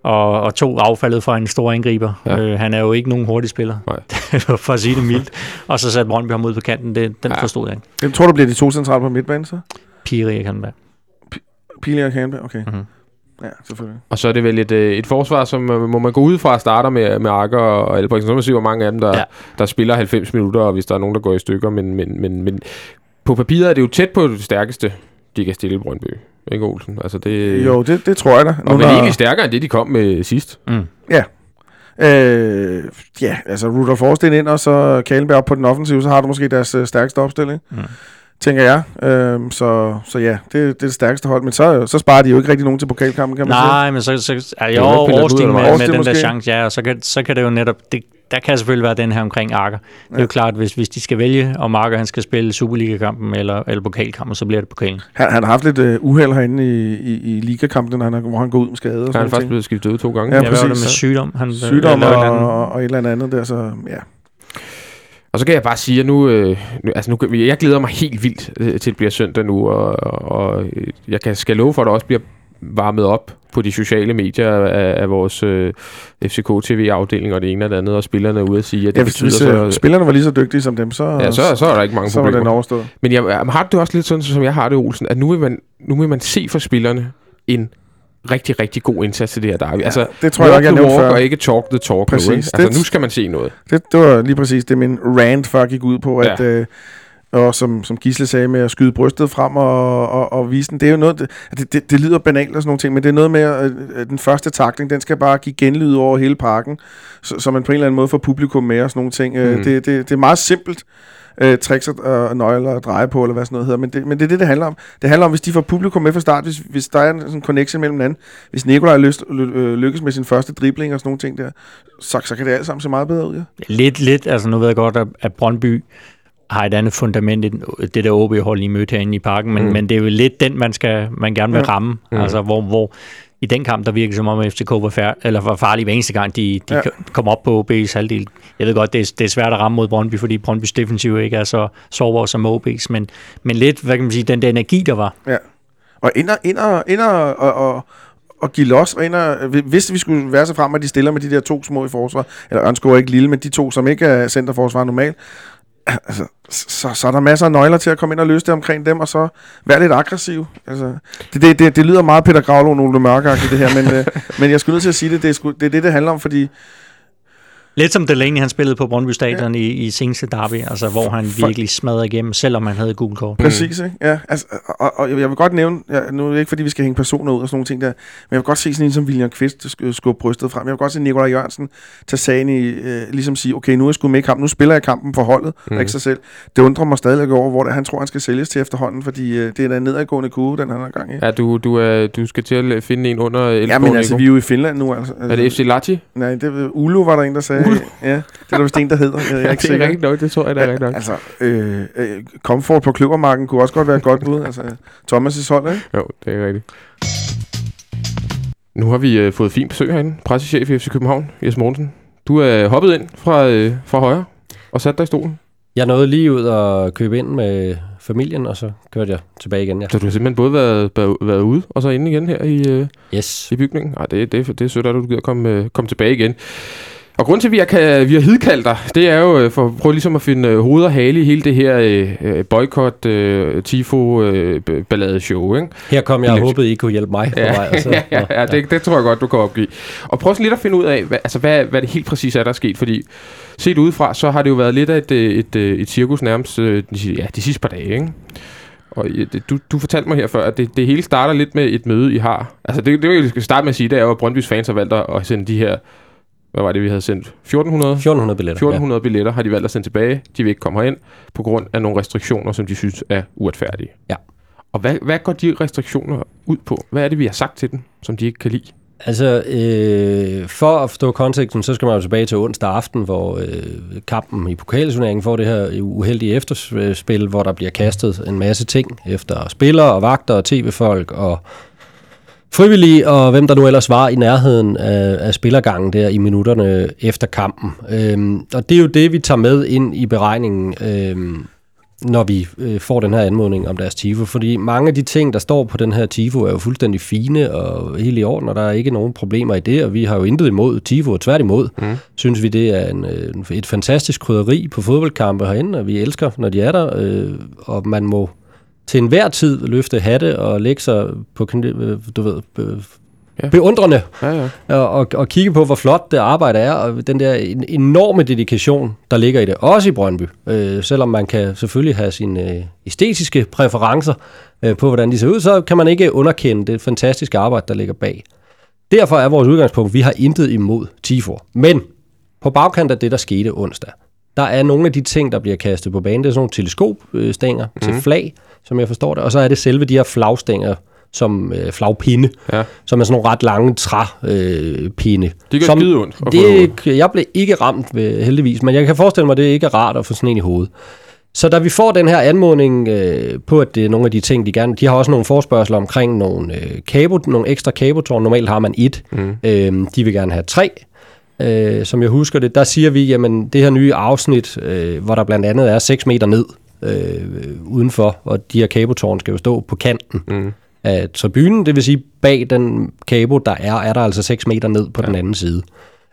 og, og tog affaldet fra en stor angriber. Ja. Øh, han er jo ikke nogen hurtig spiller, for at sige det mildt. Og så satte Brøndby ham ud på kanten. Det, den Ja. forstod jeg ikke. Jeg tror du, bliver de to centrale på midtbanen, så? Piri kan være. Pili og Kanberg? Okay. Mhm. Ja, selvfølgelig. Og så er det vel et, øh, et forsvar, som øh, må man gå ud fra at starter med, med Akker og Albrechtsen. Så må man se, hvor mange af dem, der, ja. Ja. der spiller 90 minutter, og hvis der er nogen, der går i stykker. Men, men, men, men på papiret er det jo tæt på det stærkeste, de kan stille i Brøndby. Ikke Olsen? Altså det, Jo, det, det tror jeg da. og vel egentlig stærkere end det, de kom med sidst. Mm. Øh, ja, altså Rudolf Forsten ind, og så Kalenberg op på den offensive, så har du måske deres øh, stærkeste opstilling, Mm. Tænker jeg. Øh, så, så ja, det, det er det stærkeste hold, men så, så sparer de jo ikke rigtig nogen til pokalkampen, kan man sige. Nej, men så, så er jo overstig med, med den der chance, ja, og så kan, så kan det jo netop, det, der kan selvfølgelig være den her omkring Akker. Det er jo klart, hvis, hvis de skal vælge, om Akker han skal spille Superliga-kampen eller, eller pokalkampen, så bliver det pokalen. Han, han har haft lidt øh, uheld herinde i, i, i ligakampen, når han, hvor han går ud med skade og Han er faktisk blevet skiftet ud to gange. Ja, Ja, hvad var det præcis. med sygdom? Han, Sygdom eller og, et eller andet? og, og et eller andet der, så ja. Og så kan jeg bare sige, at nu, øh, nu, altså nu, jeg glæder mig helt vildt øh, til, at det bliver søndag nu, og, og øh, jeg kan, skal love for, at der også bliver varmet op på de sociale medier af, af vores øh, FCK-TV-afdeling og det ene og det andet, og spillerne er ude at sige, at det ja hvis, hvis betyder øh, så... spillerne var lige så dygtige som dem, så, Ja, så, så er der ikke mange så var den problemer. overstået. Men jeg, har du også lidt sådan, som jeg har det, Olsen, at nu vil man, nu vil man se for spillerne en rigtig, rigtig god indsats til det her derby. Altså, det tror jeg nok, jeg nævnte før. og ikke talk the talk Præcis. nu, ikke? Det- Altså, nu skal man se noget. Det, det var lige præcis det, min rant før gik ud på, Ja. at... Øh, og som, som Gisle sagde med at skyde brystet frem og, og, og vise den, det er jo noget, det, det, det, lyder banalt og sådan nogle ting, men det er noget med, at den første takling, den skal bare give genlyd over hele parken, så, så man på en eller anden måde får publikum med og sådan nogle ting. Mm. Mhm. Det, det, det er meget simpelt, øh, tricks og, og nøgler at dreje på, eller hvad sådan noget hedder, men det, men det er det, det handler om. Det handler om, hvis de får publikum med fra start, hvis, hvis der er en sådan connection mellem hinanden, hvis Nikolaj lyst, ly, øh, lykkes med sin første dribling og sådan nogle ting der, så, så kan det alt sammen se meget bedre ud, ja. Lidt, lidt. Altså nu ved jeg godt, at, at Brøndby har et andet fundament end det der OB-hold, I mødte herinde i parken, men, Mm. men det er jo lidt den, man, skal, man gerne vil ramme. Mm. Mm. Altså hvor, hvor i den kamp, der virkede som om, FCK var, fær- eller var farlige hver eneste gang, de, de Ja. ja. kom op på OB's halvdel. Jeg ved godt, det er, det er svært at ramme mod Brøndby, fordi Brøndbys defensiv ikke er så sårbar som OB's, men, men lidt, hvad kan man sige, den der energi, der var. Og ind og, ind og, ind og, og, og, give los, og og, hvis vi skulle være så frem, at de stiller med de der to små i forsvar, eller Ørnskov er ikke lille, men de to, som ikke er centerforsvar normalt, altså, så, så er der masser af nøgler til at komme ind og løse det omkring dem, og så være lidt aggressiv. Altså, det, det, det, det lyder meget Peter Gravlo, nogle mørkeagtigt det her, men, øh, men jeg skulle nødt til at sige det, det er, sku, det er det, det handler om, fordi Lidt som Delaney, han spillede på Brøndby Stadion ja. i, i seneste derby, altså hvor han For- virkelig smadrede igennem, selvom han havde gul kort. Præcis, ikke? Ja, altså, og, og, jeg vil godt nævne, ja, nu er det ikke fordi, vi skal hænge personer ud og sådan nogle ting der, men jeg vil godt se sådan en som William Kvist sk- skubbe brystet frem. Jeg vil godt se Nikolaj Jørgensen tage sagen i, øh, ligesom sige, okay, nu er jeg sgu med i kampen, nu spiller jeg kampen for holdet, mm. Og ikke sig selv. Det undrer mig stadig over, hvor det, han tror, han skal sælges til efterhånden, fordi øh, det er en nedadgående kurve, den han har gang i. Ja, du, du, er, du skal til at finde en under ja men altså, vi er jo i Finland nu, altså. Er det FC Lati? Nej, det Ulu, var der en, der sagde. Ulu? Ja, det er der vist en, der hedder. Jeg er ikke det er sikker. rigtigt nok, det tror jeg, det er rigtigt nok. Altså, øh, øh, Comfort på Kløvermarken kunne også godt være et godt bud. Altså, Thomas' hold, ikke? Jo, det er rigtigt. Nu har vi øh, fået fint besøg herinde. Pressechef i FC København, Jes Mortensen. Du er hoppet ind fra, øh, fra højre og sat dig i stolen. Jeg nåede lige ud og købe ind med familien, og så kørte jeg tilbage igen, ja. Så du har simpelthen både været, været, ude og så inde igen her i, øh, Yes. i bygningen. Ej, det, det, det er sødt, at du gider komme, øh, komme tilbage igen. Og grunden til, at vi har, vi har hidkaldt dig, det er jo øh, for at prøve ligesom at finde øh, hoved og hale i hele det her øh, øh, boykot, øh, tifo, øh, ballade show, ikke? Her kom jeg og håbede, I kunne hjælpe mig Ja, vej. Altså. ja, ja, ja, det, det tror jeg godt, du kan opgive. Og prøv sådan lidt at finde ud af, hvad, altså, hvad, hvad det helt præcis er, der er sket. Fordi set udefra, så har det jo været lidt af et, et, et, et cirkus nærmest de, ja, de sidste par dage, ikke? Og du, du fortalte mig her før, at det, det hele starter lidt med et møde, I har. Altså det, det, jeg skal starte med at sige, det er jo, at Brøndbys fans har valgt at sende de her hvad var det, vi havde sendt? 1400? 1400 billetter. 1400 ja. billetter har de valgt at sende tilbage. De vil ikke komme herind på grund af nogle restriktioner, som de synes er uretfærdige. Ja. Og hvad, hvad går de restriktioner ud på? Hvad er det, vi har sagt til dem, som de ikke kan lide? Altså, øh, for at forstå konteksten, så skal man jo tilbage til onsdag aften, hvor øh, kampen i pokalturneringen får det her uheldige efterspil, hvor der bliver kastet en masse ting efter spillere og vagter og tv-folk og frivillige, og hvem der nu ellers var i nærheden af, af spillergangen der i minutterne efter kampen. Øhm, og det er jo det, vi tager med ind i beregningen, øhm, når vi øh, får den her anmodning om deres TIFO. Fordi mange af de ting, der står på den her TIFO, er jo fuldstændig fine og helt i orden, og der er ikke nogen problemer i det, og vi har jo intet imod TIFO, og tværtimod mm. synes vi, det er en, øh, et fantastisk krydderi på fodboldkampe herinde, og vi elsker, når de er der, øh, og man må til enhver tid løfte hatte og lægge sig på, øh, du ved, ja. beundrende ja, ja. Og, og, og kigge på, hvor flot det arbejde er, og den der enorme dedikation, der ligger i det, også i Brøndby. Øh, selvom man kan selvfølgelig have sine øh, æstetiske præferencer øh, på, hvordan de ser ud, så kan man ikke underkende det fantastiske arbejde, der ligger bag. Derfor er vores udgangspunkt, vi har intet imod Tifor. Men på bagkant af det, der skete onsdag, der er nogle af de ting, der bliver kastet på banen. Det er sådan nogle teleskopstænger mm. til flag, som jeg forstår det. Og så er det selve de her flagstænger, som øh, flagpinde, ja. som er sådan nogle ret lange træpinde. Øh, det gør som, skide ondt. Det, jeg blev ikke ramt ved, heldigvis, men jeg kan forestille mig, at det ikke er rart at få sådan en i hovedet. Så da vi får den her anmodning øh, på, at det er nogle af de ting, de gerne... De har også nogle forspørgseler omkring nogle, øh, kabo, nogle ekstra kabotårn. Normalt har man et. Mm. Øh, de vil gerne have tre. Øh, som jeg husker det, der siger vi, jamen det her nye afsnit, øh, hvor der blandt andet er 6 meter ned øh, udenfor, og de her kabotårn skal jo stå på kanten. Mm af tribunen, det vil sige bag den kabo, der er, er der altså 6 meter ned på ja. den anden side.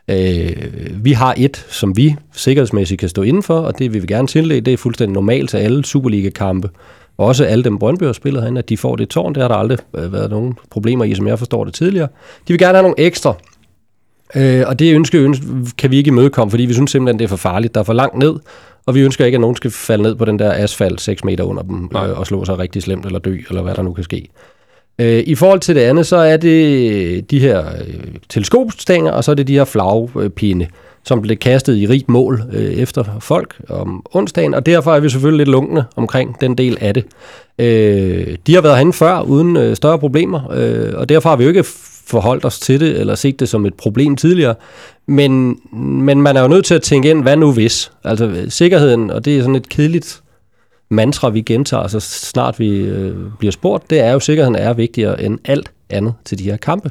Øh, vi har et, som vi sikkerhedsmæssigt kan stå indenfor, og det vil vi gerne tillægge. Det er fuldstændig normalt til alle Superliga-kampe. Også alle dem Brøndby har spillet herinde, at de får det tårn. Det har der aldrig øh, været nogen problemer i, som jeg forstår det tidligere. De vil gerne have nogle ekstra. Øh, og det ønske, ønske kan vi ikke imødekomme, fordi vi synes simpelthen, det er for farligt. Der er for langt ned, og vi ønsker ikke, at nogen skal falde ned på den der asfalt 6 meter under dem øh, og slå sig rigtig slemt eller dø, eller hvad der nu kan ske. Øh, I forhold til det andet, så er det de her øh, teleskopstænger, og så er det de her flagpinde, som blev kastet i rigt mål øh, efter folk om onsdagen, og derfor er vi selvfølgelig lidt lunkne omkring den del af det. Øh, de har været herinde før uden øh, større problemer, øh, og derfor har vi jo ikke forholdt os til det, eller set det som et problem tidligere. Men, men man er jo nødt til at tænke ind, hvad nu hvis? Altså sikkerheden, og det er sådan et kedeligt mantra, vi gentager, så snart vi øh, bliver spurgt, det er jo, at sikkerheden er vigtigere end alt andet til de her kampe.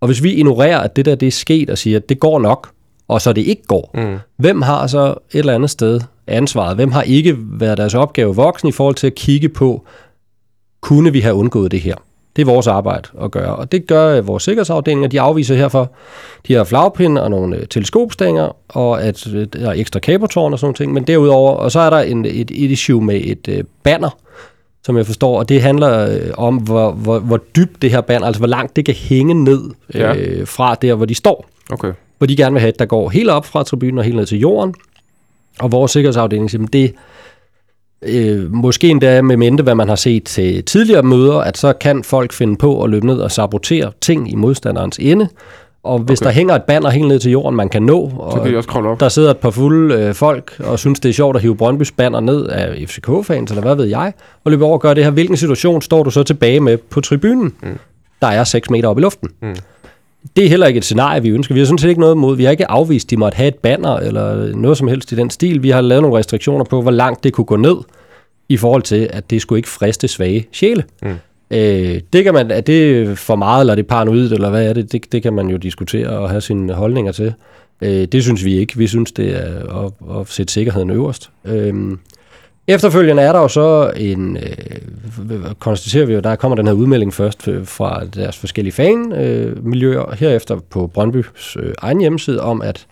Og hvis vi ignorerer, at det der det er sket, og siger, at det går nok, og så det ikke går, mm. hvem har så et eller andet sted ansvaret? Hvem har ikke været deres opgave voksen i forhold til at kigge på, kunne vi have undgået det her? Det er vores arbejde at gøre, og det gør vores sikkerhedsafdelinger. De afviser herfor de her flagpinde og nogle øh, teleskopstænger, og at øh, der er ekstra kabeltårn og sådan ting. Men derudover, og så er der en, et, et issue med et øh, banner, som jeg forstår, og det handler øh, om, hvor, hvor, hvor dybt det her banner, altså hvor langt det kan hænge ned ja. øh, fra der, hvor de står. Okay. Hvor de gerne vil have, at der går helt op fra tribunen og helt ned til jorden. Og vores sikkerhedsafdeling siger, det, øh, måske endda med mente, hvad man har set til tidligere møder, at så kan folk finde på at løbe ned og sabotere ting i modstanderens ende. Og hvis okay. der hænger et banner helt ned til jorden, man kan nå, og så kan de også kravle op. der sidder et par fulde øh, folk og synes, det er sjovt at hive Brøndbys banner ned af FCK-fans, eller hvad ved jeg, og løbe over og gøre det her. Hvilken situation står du så tilbage med på tribunen? Mm. Der er 6 meter op i luften. Mm. Det er heller ikke et scenarie, vi ønsker. Vi har sådan set ikke noget mod. Vi har ikke afvist, at de måtte have et banner eller noget som helst i den stil. Vi har lavet nogle restriktioner på, hvor langt det kunne gå ned i forhold til, at det skulle ikke friste svage sjæle. Mm. Øh, det kan man, er det for meget, eller er det paranoid, eller hvad er det? det? Det kan man jo diskutere og have sine holdninger til. Øh, det synes vi ikke. Vi synes, det er at, at sætte sikkerheden øverst. Øh, efterfølgende er der jo så en, øh, konstaterer vi jo, der kommer den her udmelding først fra deres forskellige fanmiljøer, øh, herefter på Brøndbys øh, egen hjemmeside, om at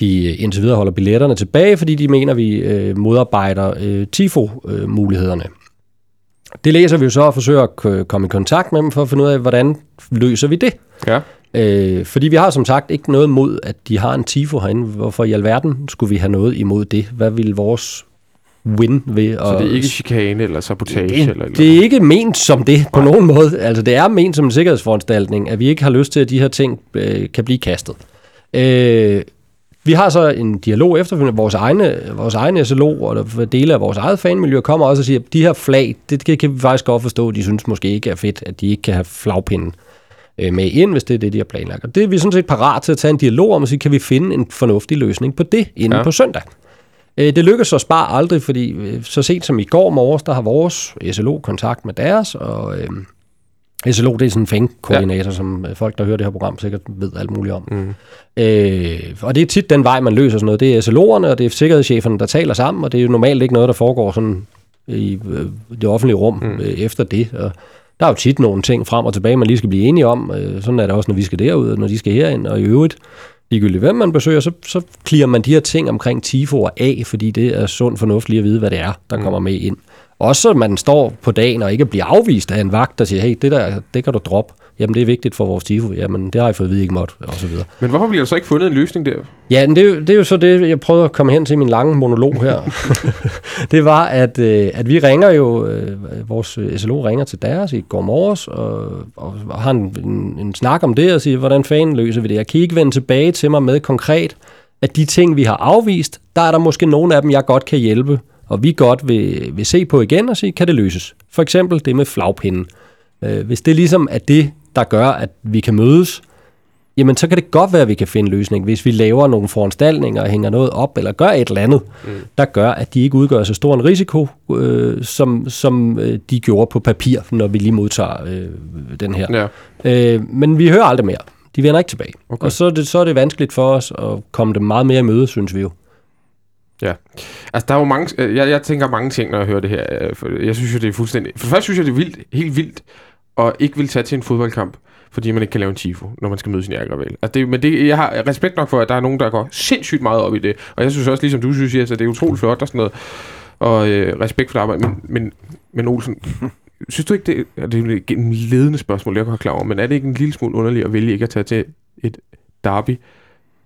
de øh, indtil videre holder billetterne tilbage, fordi de mener, vi øh, modarbejder øh, TIFO-mulighederne. Det læser vi jo så og forsøger at komme i kontakt med dem for at finde ud af, hvordan løser vi det. Ja. Øh, fordi vi har som sagt ikke noget imod, at de har en TIFO herinde. Hvorfor i alverden skulle vi have noget imod det? Hvad vil vores win ved at... Så det er ikke chikane eller sabotage? Det, eller, eller det er ikke ment som det på Nej. nogen måde. Altså det er ment som en sikkerhedsforanstaltning, at vi ikke har lyst til, at de her ting øh, kan blive kastet. Øh, vi har så en dialog efterfølgende. Vores egne, vores egne SLO og dele af vores eget fanmiljø kommer også og siger, at de her flag, det kan, kan vi faktisk godt forstå, de synes måske ikke er fedt, at de ikke kan have flagpinden øh, med ind, hvis det er det, de har planlagt. Og det er vi sådan set parat til at tage en dialog om og sige, kan vi finde en fornuftig løsning på det inden ja. på søndag. Øh, det lykkedes så bare aldrig, fordi øh, så sent som i går morges, der har vores SLO kontakt med deres, og øh, SLO, det er sådan en fængkoordinator, ja. som folk, der hører det her program, sikkert ved alt muligt om. Mm. Øh, og det er tit den vej, man løser sådan noget. Det er SLO'erne, og det er sikkerhedscheferne, der taler sammen, og det er jo normalt ikke noget, der foregår sådan i øh, det offentlige rum mm. øh, efter det. Og der er jo tit nogle ting frem og tilbage, man lige skal blive enige om. Øh, sådan er det også, når vi skal derud, og når de skal herind, og i øvrigt, ligegyldigt hvem man besøger, så, så klirer man de her ting omkring TIFO af, fordi det er sund fornuft lige at vide, hvad det er, der mm. kommer med ind. Også så man står på dagen og ikke bliver afvist af en vagt, der siger, hey, det der, det kan du droppe. Jamen, det er vigtigt for vores TIFO. Jamen, det har jeg fået at vide, ikke måtte, og så videre. Men hvorfor bliver der så ikke fundet en løsning der? Ja, men det, er jo, det er jo så det, jeg prøvede at komme hen til min lange monolog her. det var, at, øh, at vi ringer jo, øh, vores SLO ringer til deres i går morges, og, og har en, en, en snak om det, og siger, hvordan fanden løser vi det? Jeg kan ikke vende tilbage til mig med konkret, at de ting, vi har afvist, der er der måske nogle af dem, jeg godt kan hjælpe og vi godt vil, vil se på igen og sige, kan det løses? For eksempel det med flagpinden. Øh, hvis det ligesom er det, der gør, at vi kan mødes, jamen så kan det godt være, at vi kan finde en løsning, hvis vi laver nogle foranstaltninger og hænger noget op, eller gør et eller andet, mm. der gør, at de ikke udgør så stor en risiko, øh, som, som øh, de gjorde på papir, når vi lige modtager øh, den her. Ja. Øh, men vi hører aldrig mere. De vender ikke tilbage. Okay. Og så er, det, så er det vanskeligt for os at komme dem meget mere i møde, synes vi jo. Ja. Altså, der er jo mange... Øh, jeg, jeg tænker mange ting, når jeg hører det her. Øh, jeg synes jo, det er fuldstændig... For det første synes jeg, det er vildt, helt vildt, at ikke vil tage til en fodboldkamp, fordi man ikke kan lave en tifo, når man skal møde sin ærgerrival. Altså det, men det, jeg har respekt nok for, at der er nogen, der går sindssygt meget op i det. Og jeg synes også, ligesom du synes, at det er utroligt flot og sådan noget. Og øh, respekt for det arbejde. Men, men, men Olsen, synes du ikke, det, er, det er en ledende spørgsmål, jeg kan klar over, men er det ikke en lille smule underligt at vælge ikke at tage til et derby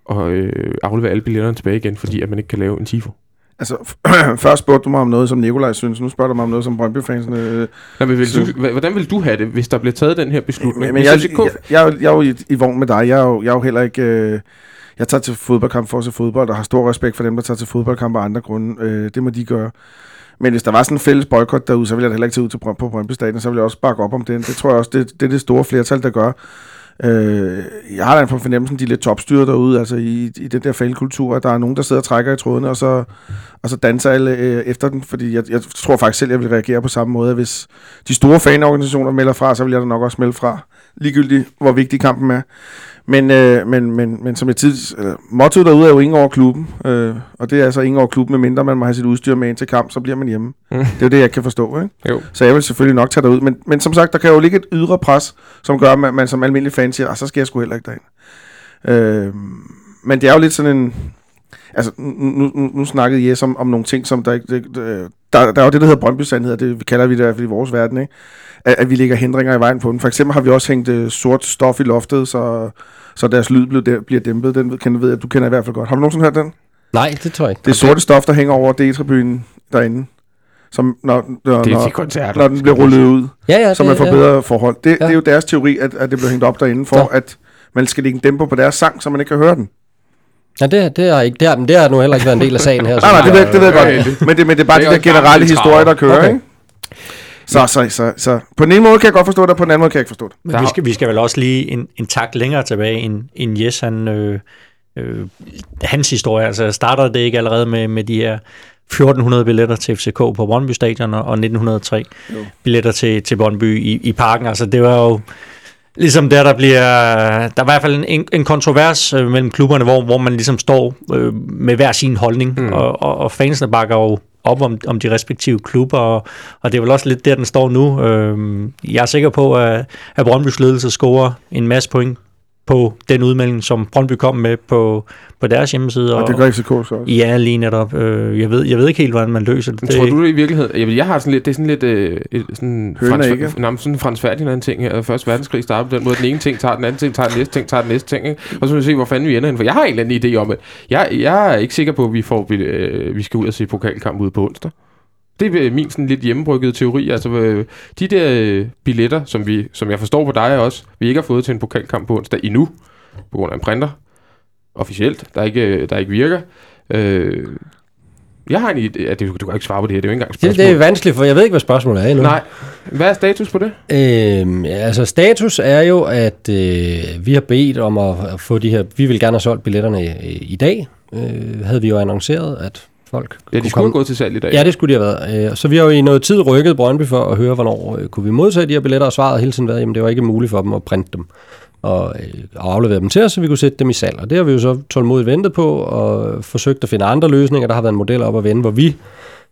og øh, aflevere alle billetterne tilbage igen, fordi at man ikke kan lave en tifo? Altså, først spurgte du mig om noget, som Nikolaj synes. Nu spørger du mig om noget, som Brøndby-fansene... Øh, Nej, men vil du, hvordan vil du have det, hvis der bliver taget den her beslutning? Men jeg, jeg, jeg, jeg, jeg er jo i, i vogn med dig. Jeg er jo, jeg er jo heller ikke... Øh, jeg tager til fodboldkamp for at se fodbold, og har stor respekt for dem, der tager til fodboldkamp af andre grunde. Øh, det må de gøre. Men hvis der var sådan en fælles boykot derude, så ville jeg heller ikke tage ud til på Brøndby Stadion, så ville jeg også bakke op om det. Det tror jeg også, det, det er det store flertal, der gør. Øh, jeg har da en fornemmelse, de er lidt topstyret derude, altså i, i den der fælkultur, at der er nogen, der sidder og trækker i trådene, og så, og så danser alle øh, efter den, fordi jeg, jeg tror faktisk selv, jeg vil reagere på samme måde, hvis de store fanorganisationer melder fra, så vil jeg da nok også melde fra, ligegyldigt hvor vigtig kampen er. Men, øh, men, men, men som jeg tid, eller, mottoet derude er jo ingen over klubben, øh, og det er altså ingen over klubben, medmindre man må have sit udstyr med ind til kamp, så bliver man hjemme. Mm. Det er jo det, jeg kan forstå. Ikke? Jo. Så jeg vil selvfølgelig nok tage derud. Men, men som sagt, der kan jo ligge et ydre pres, som gør, at man, man som almindelig fan siger, ah, så skal jeg sgu heller ikke derind. Øh, men det er jo lidt sådan en... Altså, nu, nu, nu snakkede Jes om, om nogle ting, som der ikke... Det, der, der er jo det, der hedder Brøndby-sandhed, det kalder vi det i hvert fald i vores verden, ikke? At, at vi lægger hindringer i vejen på den. For eksempel har vi også hængt uh, sort stof i loftet, så så deres lyd blev, bliver dæmpet. Den kender, ved jeg, du kender i hvert fald godt. Har du nogensinde hørt den? Nej, det tror jeg ikke. Det er sorte stof, der hænger over D-tribunen derinde. Som når, når, det er når, når den bliver rullet ud, ja, ja, så man får ja. bedre forhold. Det, ja. det er jo deres teori, at, at det bliver hængt op derinde, for så. at man skal lægge en dæmper på deres sang, så man ikke kan høre den. Ja, det, det, er ikke, det, har, men det har nu heller ikke været en del af sagen her. nej, nej, det ved, det ved jeg godt. Men det, men det er bare det de der generelle historie, der kører, okay. ikke? Så, så, så, så på den ene måde kan jeg godt forstå det, og på den anden måde kan jeg ikke forstå det. Men vi skal, vi skal vel også lige en, en tak længere tilbage, end, end Jes, han, øh, øh, hans historie. Altså startede det ikke allerede med, med de her 1400 billetter til FCK på Brøndby Stadion, og 1903 jo. billetter til, til Brøndby i, i parken. Altså det var jo ligesom der, der bliver... Der er i hvert fald en, en kontrovers øh, mellem klubberne, hvor, hvor man ligesom står øh, med hver sin holdning, mm. og, og, og fansene bakker jo op om, om de respektive klubber, og, og det er vel også lidt der, den står nu. Øhm, jeg er sikker på, at, at Brøndby's ledelse scorer en masse point på den udmelding, som Brøndby kom med på, på deres hjemmeside. Og, og det gør FCK så også. Ja, lige netop. Øh, jeg, ved, jeg ved ikke helt, hvordan man løser det. Men tror du det i virkeligheden? Jeg, jeg har sådan lidt, det er sådan lidt øh, sådan, frans, ikke? Nej, sådan en Frans Ferdinand ting her. Første verdenskrig starter på den måde. Den ene ting tager den anden ting, tager den næste ting, tager den næste ting. Ikke? Og så vil vi se, hvor fanden vi ender hen. For jeg har en eller anden idé om, at jeg, jeg er ikke sikker på, at vi, får, vi, øh, vi skal ud og se pokalkamp ude på onsdag. Det er min sådan lidt hjemmebryggede teori. Altså, øh, de der øh, billetter, som, vi, som jeg forstår på dig også, vi ikke har fået til en pokalkamp på onsdag endnu, på grund af en printer, officielt, der ikke, der ikke virker. Øh, jeg har en idé, at du, du kan ikke svare på det her, det er jo ikke engang et Det, spørgsmål. det er vanskeligt, for jeg ved ikke, hvad spørgsmålet er endnu. Nej. Hvad er status på det? Øhm, ja, altså status er jo, at øh, vi har bedt om at, at få de her... Vi vil gerne have solgt billetterne i, i dag. Øh, havde vi jo annonceret, at folk Ja, de skulle have gået til salg i dag. Ja, det skulle de have været. Øh, Så vi har jo i noget tid rykket Brøndby for at høre, hvornår øh, kunne vi modtage de her billetter, og svaret har hele tiden været, jamen det var ikke muligt for dem at printe dem og, øh, og aflevere dem til os, så vi kunne sætte dem i salg. Og det har vi jo så tålmodigt ventet på, og forsøgt at finde andre løsninger. Der har været en model op at vende, hvor vi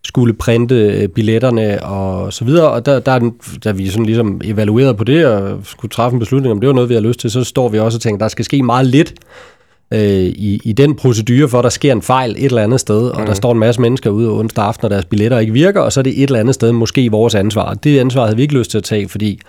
skulle printe billetterne og så videre, og der, der, er da vi sådan ligesom evaluerede på det og skulle træffe en beslutning, om det var noget, vi har lyst til, så står vi også og tænker, der skal ske meget lidt øh, i, i den procedure, for at der sker en fejl et eller andet sted, og der står en masse mennesker ude onsdag aften, og deres billetter ikke virker, og så er det et eller andet sted måske vores ansvar. Det ansvar havde vi ikke lyst til at tage, fordi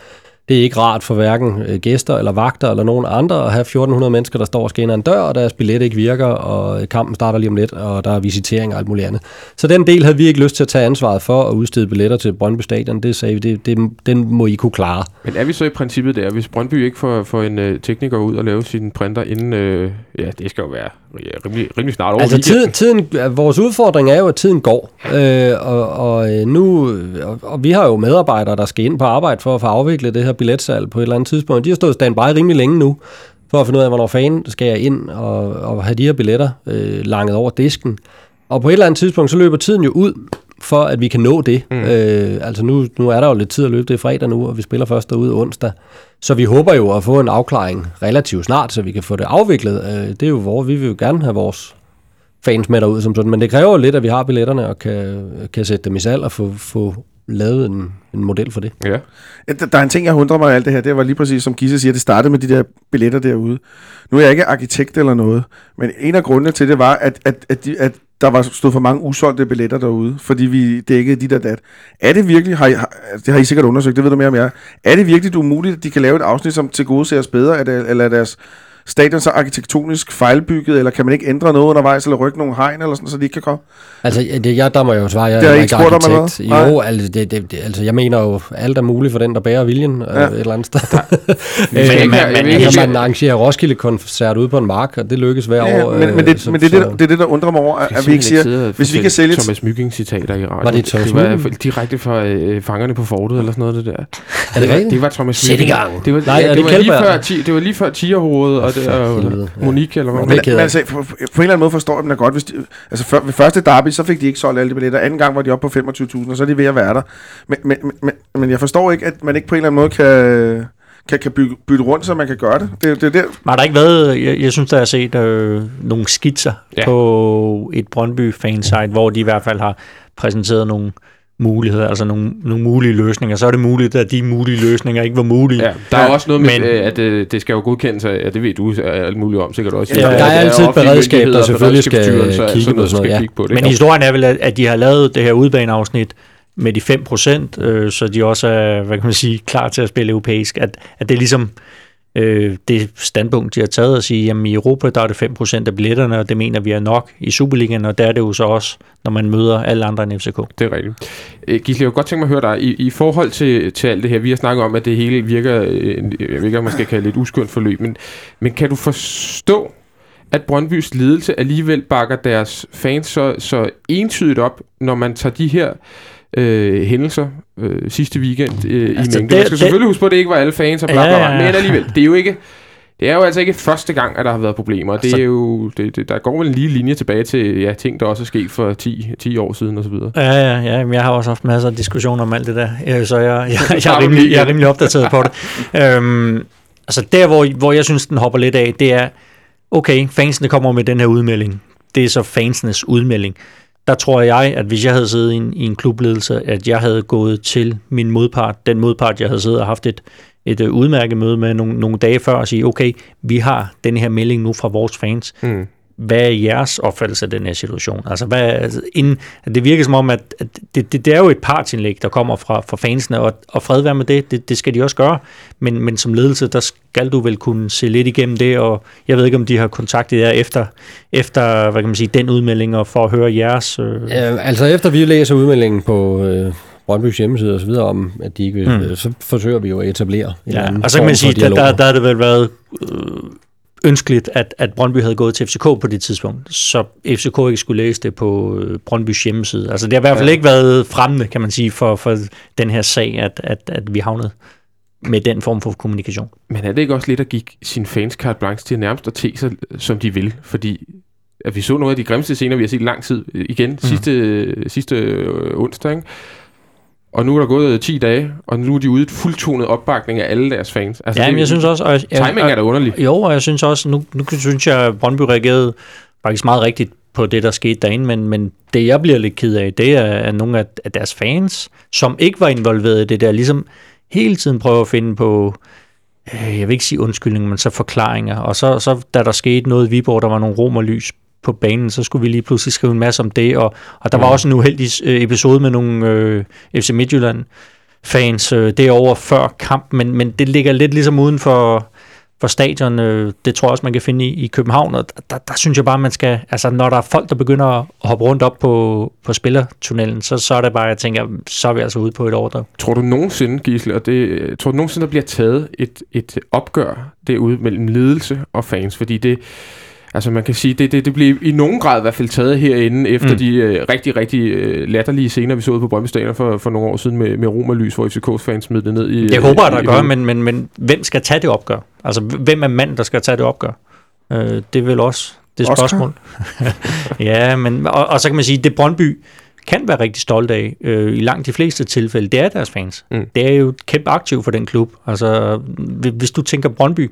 det er ikke rart for hverken øh, gæster eller vagter eller nogen andre at have 1400 mennesker, der står og ad en dør, og deres billet ikke virker, og kampen starter lige om lidt, og der er visitering og alt muligt andet. Så den del havde vi ikke lyst til at tage ansvaret for at udstede billetter til Brøndby Stadion. Det sagde vi, det, det, den må I kunne klare. Men er vi så i princippet der, hvis Brøndby ikke får, får en øh, tekniker ud og lave sin printer inden, øh, ja, det skal jo være ja, rimelig, rimelig snart over Altså tiden, tiden, vores udfordring er jo, at tiden går, øh, og, og øh, nu, og, og vi har jo medarbejdere, der skal ind på arbejde for at få afviklet det her billetsalg på et eller andet tidspunkt. De har stået standby rimelig længe nu, for at finde ud af, hvornår fanden skal jeg ind og, og have de her billetter øh, langet over disken. Og på et eller andet tidspunkt, så løber tiden jo ud, for at vi kan nå det. Mm. Øh, altså nu, nu er der jo lidt tid at løbe, det er fredag nu, og vi spiller først derude onsdag. Så vi håber jo at få en afklaring relativt snart, så vi kan få det afviklet. Øh, det er jo hvor vi vil jo gerne have vores fans med derud som sådan, men det kræver jo lidt, at vi har billetterne og kan, kan sætte dem i salg og få, få lavet en, en model for det. Ja. Der, er en ting, jeg undrer mig af alt det her. Det var lige præcis, som Gisse siger, det startede med de der billetter derude. Nu er jeg ikke arkitekt eller noget, men en af grundene til det var, at, at, at, de, at der var stod for mange usolgte billetter derude, fordi vi dækkede de der dat. Er det virkelig, har I, har, det har I sikkert undersøgt, det ved du mere om jeg, er det virkelig umuligt, at de kan lave et afsnit, som til gode ser os bedre, er eller er deres stadion så arkitektonisk fejlbygget, eller kan man ikke ændre noget undervejs, eller rykke nogle hegn, eller sådan, så de ikke kan komme? Altså, det, jeg, der må jeg jo svare, jeg Det er I ikke arkitekt. hvad? Jo, altså, det, det, det, altså, jeg mener jo, alt er muligt for den, der bærer viljen ja. Ja. et eller andet sted. Øh, men, jeg men, altså, man arrangerer Roskilde-koncert ude på en mark, og det lykkes hver Ja, år. men, men, øh, det, så- men det, er det, det er det, der undrer mig over, at, vi ikke siger, hvis vi kan sælge... et- Thomas Mygging citater i radio. Var det Thomas Det var direkte fra øh, fangerne på fortet, eller sådan noget, det der. Er det rigtigt? Det var Thomas Sæt i gang. Det var, Nej, ja, det, det var lige før, ti, det var lige før Tierhovedet, og det og, helvede, ja. Monique, eller hvad Men- man Men, det. altså, på, på en eller anden måde forstår jeg dem da godt. Hvis de, altså før, ved første derby, så fik de ikke solgt alle de billetter. Anden gang var de oppe på 25.000, og så er de ved at være der. Men, men, men, men jeg forstår ikke, at man ikke på en eller anden måde kan, kan, kan bygge, bytte rundt, så man kan gøre det. Det, det er der. Har der ikke været, jeg, jeg synes, der har set øh, nogle skitser Ja. ja. på et Brøndby fansite, hvor de i hvert fald har præsenteret nogle muligheder, altså nogle, nogle mulige løsninger. Så er det muligt, at de mulige løsninger ikke var mulige. Ja, der er Ja, også noget med, men- øh, at øh, det skal jo godkendes af, ja, det ved du alt muligt om, sikkert også. Ja, der er altid et beredskab, der selvfølgelig skal og kigge på noget, sådan noget, skal ja. kigge på det. Men historien er vel, at, at de har lavet det her udbaneafsnit med de 5 procent, øh, så de også er, hvad kan man sige, klar til at spille europæisk. At, at det er ligesom øh, det standpunkt, de har taget at sige, jamen i Europa, der er det 5% af billetterne, og det mener vi er nok i Superligaen, og der er det jo så også, når man møder alle andre end FCK. Det er rigtigt. Øh, Gisle, jeg kunne godt tænke mig at høre dig, i, i forhold til, til alt det her, vi har snakket om, at det hele virker, øh, jeg ved ikke, om man skal kalde det et uskyndt forløb, men, men kan du forstå, at Brøndbys ledelse alligevel bakker deres fans så, så entydigt op, når man tager de her øh, hændelser øh, sidste weekend øh, Altså, i mængde. Man det- skal det- selvfølgelig huske på, at det ikke var alle fans og bla, bla, bla, ja, ja. men alligevel, det er jo ikke det er jo altså ikke første gang, at der har været problemer. Det Altså- er jo, det, det, der går vel en lige linje tilbage til ja, ting, der også er sket for 10, 10 år siden osv. Ja, ja, ja. men Jeg har også haft masser af diskussioner om alt det der, øh, så jeg, jeg, jeg, jeg, er, rimelig, jeg er rimelig opdateret på det. Øhm, altså der, hvor, hvor jeg synes, den hopper lidt af, det er, okay, fansene kommer med den her udmelding. Det er så fansenes udmelding. Der tror jeg, at hvis jeg havde siddet i en, i en klubledelse, at jeg havde gået til min modpart, den modpart, jeg havde siddet og haft et, et øh, udmærket møde med nogle, nogle dage før, og sige, okay, vi har den her melding nu fra vores fans Mm hvad er jeres opfattelse af den her situation? Altså, hvad, altså inden, det virker som om, at, at det, det, det er jo et partsindlæg, der kommer fra, fra fansene, og, og fred være med det, det, det skal de også gøre, men, men som ledelse, der skal du vel kunne se lidt igennem det, og jeg ved ikke, om de har kontaktet jer efter, efter hvad kan man sige, den udmelding, og for at høre jeres... Øh, Ja, altså efter vi læser udmeldingen på øh, Brøndbys hjemmeside og så videre om, at de ikke vil, Mm. mm. så forsøger vi jo at etablere en ja, og så kan man sige, der, der, der har det vel været... Øh, ønskeligt, at, at Brøndby havde gået til FCK på det tidspunkt, så FCK ikke skulle læse det på øh, Brøndbys hjemmeside. Altså det har i hvert fald ja. ikke været fremmende, kan man sige, for, for den her sag, at, at, at vi havnede med den form for kommunikation. Men er det ikke også lidt at give sin fans carte blanche til nærmest at te sig, som de vil? Fordi at vi så nogle af de grimmeste scener, vi har set lang tid igen, mm. sidste, sidste øh, onsdag, ikke? Og nu er der gået 10 dage, og nu er de ude et fuldtonet opbakning af alle deres fans. Altså, ja, men jeg synes også... Og, jeg, timing er da underlig. Jo, og jeg synes også, nu, nu synes jeg, at Brøndby reagerede faktisk meget rigtigt på det, der skete derinde, men, men det, jeg bliver lidt ked af, det er, at nogle af, af deres fans, som ikke var involveret i det der, ligesom hele tiden prøver at finde på, øh, jeg vil ikke sige undskyldning, men så forklaringer. Og så, så da der skete noget i Viborg, der var nogle romerlys på banen, så skulle vi lige pludselig skrive en masse om det, og, og der var også en uheldig øh, episode med nogle øh, FC Midtjylland fans øh, derovre før kamp, men, men det ligger lidt ligesom uden for, for stadion. Øh, det tror jeg også, man kan finde i, i København, og der, der synes jeg bare, man skal, altså når der er folk, der begynder at hoppe rundt op på, på spillertunnelen, så, så er det bare, jeg tænker, så er vi altså ude på et overdrev. Tror du nogensinde, Gisle, og det, tror du nogensinde, der bliver taget et, et opgør derude mellem ledelse og fans? Fordi det, Altså man kan sige, det, det, det blev i nogen grad i hvert fald taget herinde, efter mm. de øh, rigtig, rigtig øh, latterlige scener, vi så ud på Brøndby Stadion for, for nogle år siden med, med Romerlys, hvor FCK's fans smed det ned i... Jeg håber, at der gør, men, men, men hvem skal tage det opgør? Altså hvem er mand, der skal tage det opgør? Øh, det er vel også det er spørgsmål. ja, men, og, og så kan man sige, det Brøndby kan være rigtig stolt af, øh, i langt de fleste tilfælde, det er deres fans. Mm. Det er jo et kæmpe aktiv for den klub. Altså, hvis du tænker Brøndby,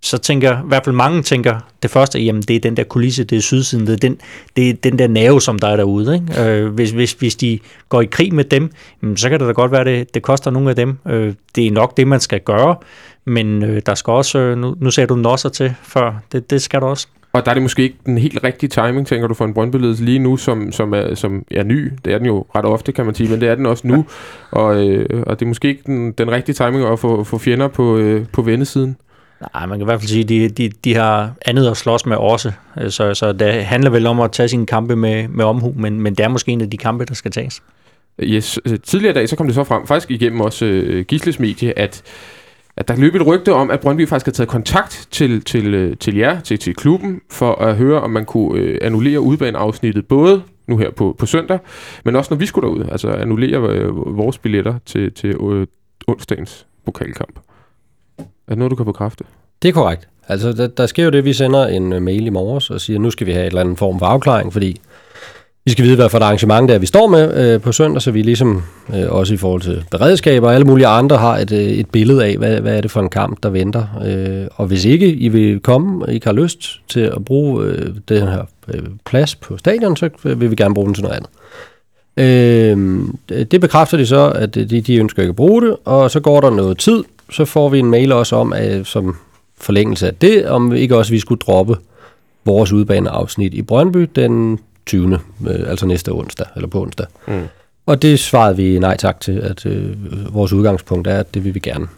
så tænker, i hvert fald mange tænker, det første, jamen det er den der kulisse, det er sydsiden, det er den, det er den der nerve, som der er derude. Ikke? Øh, hvis, hvis, hvis de går i krig med dem, jamen, så kan det da godt være, det, det koster nogle af dem. Øh, det er nok det, man skal gøre, men øh, der skal også, øh, nu, nu sagde du nosser til før, det, det skal du også. Og der er det måske ikke den helt rigtige timing, tænker du, for en brøndby lige nu, som, som, er, som er ny. Det er den jo ret ofte, kan man sige, men det er den også nu. Og, øh, og det er måske ikke den, den rigtige timing at få, få fjender på, øh, på vendesiden. Nej, man kan i hvert fald sige, at de, de, de har andet at slås med også. Øh, så, så det handler vel om at tage sine kampe med, med omhu, men, men det er måske en af de kampe, der skal tages. Yes. Øh, tidligere i dag, så kom det så frem, faktisk igennem også øh, Gisles medie, at, at der løb et rygte om, at Brøndby faktisk har taget kontakt til, til, til jer, til, til klubben, for at høre, om man kunne annullere udbaneafsnittet, både nu her på, på søndag, men også når vi skulle derud, altså annullere vores billetter til, til onsdagens pokalkamp. Er det noget, du kan bekræfte? Det er korrekt. Altså, der, der sker jo det, vi sender en øh, mail i morges og siger, nu skal vi have et eller andet form for afklaring, fordi vi skal vide, hvad for et arrangement der vi står med øh, på søndag, så vi ligesom øh, også i forhold til beredskab og alle mulige andre har et, øh, et billede af, hvad, hvad er det for en kamp, der venter. Øh, og hvis ikke I vil komme, og I ikke har lyst til at bruge øh, den her øh, plads på stadion, så øh, vil vi gerne bruge den til noget andet. Øh, det bekræfter de så, at øh, de, de ønsker ikke at bruge det, og så går der noget tid, så får vi en mail også om, at, som forlængelse af det, om ikke også vi skulle droppe vores udbaneafsnit i Brøndby den 20. Øh, altså næste onsdag, eller på onsdag. Mm. Og det svarede vi nej tak til, at øh, vores udgangspunkt er, at det vil vi gerne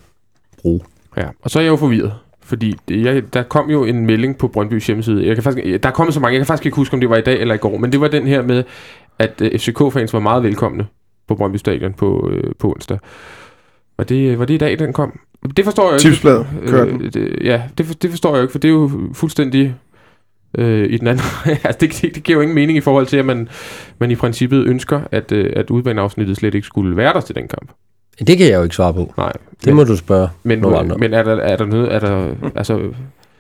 bruge. Ja, og så er jeg jo forvirret. Fordi det, jeg, der kom jo en melding på Brøndbys hjemmeside. Jeg kan faktisk, der er kommet så mange, jeg kan faktisk ikke huske, om det var i dag eller i går, men det var den her med, at øh, FCK-fans var meget velkomne på Brøndby Stadion på, øh, på onsdag. Var det, var det i dag, den kom? Det forstår jeg ikke. Tipsbladet øh, det, Ja, det, det forstår jeg ikke, for det er jo fuldstændig øh, i den anden. altså, det, det, det giver jo ingen mening i forhold til, at man, man i princippet ønsker, at, øh, at udbaneafsnittet slet ikke skulle være der til den kamp. Det kan jeg jo ikke svare på. Nej. Det men, må du spørge men, nogle andre. Men er der, er der noget, er der, altså,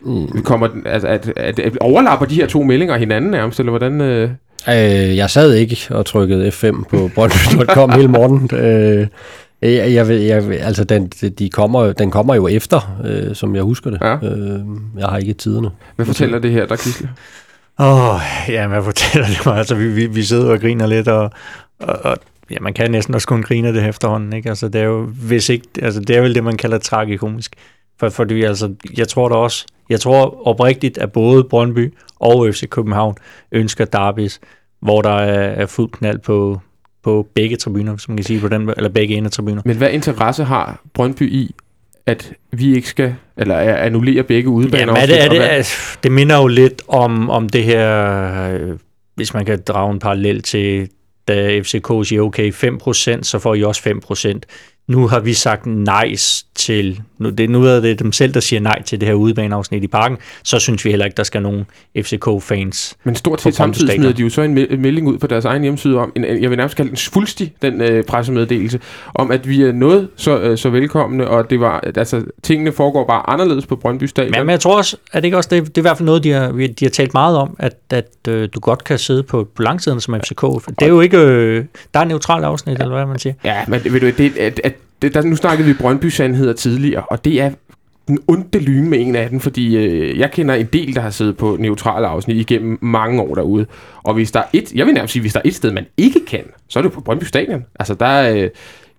mm. kommer, altså, at, at, at, overlapper de her to meldinger hinanden nærmest, eller hvordan... Øh? Øh, jeg sad ikke og trykkede F5 på Brøndby.com hele morgenen. Øh, jeg, jeg, jeg, altså, den, de kommer, den kommer jo efter, øh, som jeg husker det. Ja. Øh, jeg har ikke tiderne. Hvad fortæller det her, der Gisle? Åh, oh, ja, hvad fortæller det mig? Altså, vi, vi, vi sidder og griner lidt, og, og, og ja, man kan næsten også kun grine det efterhånden, ikke? Altså, det er jo, hvis ikke, altså, det er vel det, man kalder tragikomisk. For, fordi, altså, jeg tror da også, jeg tror oprigtigt, at både Brøndby og FC København ønsker derbys, hvor der er, er fuld knald på, på begge tribuner, som man kan sige, på den, eller begge ende af tribuner. Men hvad interesse har Brøndby i, at vi ikke skal, eller annullere begge udebaner? Jamen, er det, er det, er, det minder jo lidt om, om det her, hvis man kan drage en parallel til, da FCK siger, okay, 5%, så får I også 5%. Nu har vi sagt nej til, nu, det, nu er det dem selv, der siger nej til det her udebaneafsnit i parken, så synes vi heller ikke, der skal nogen FCK-fans. Men stort set samtidig smider de jo så en me- melding ud på deres egen hjemmeside om, en, jeg vil nærmest kalde den svulstig, den øh, pressemeddelelse, om at vi er noget så, øh, så velkomne, og det var, altså, tingene foregår bare anderledes på Brøndby Stadion. Men, men jeg tror også, at det ikke også, det, det er i hvert fald noget, de har, de har talt meget om, at, at øh, du godt kan sidde på, på langsiden som FCK. Det er jo ikke, øh, der er neutralt afsnit, eller hvad man siger. Ja, men ved du, det, at, at, det, der, nu snakkede vi Brøndby-sandheder tidligere, og det er en onde lyne med en af dem, fordi øh, jeg kender en del, der har siddet på neutrale afsnit igennem mange år derude. Og hvis der er et, jeg vil nærmest sige, hvis der er et sted, man ikke kan, så er det på Brøndby Stadion. Altså der er, øh, ja,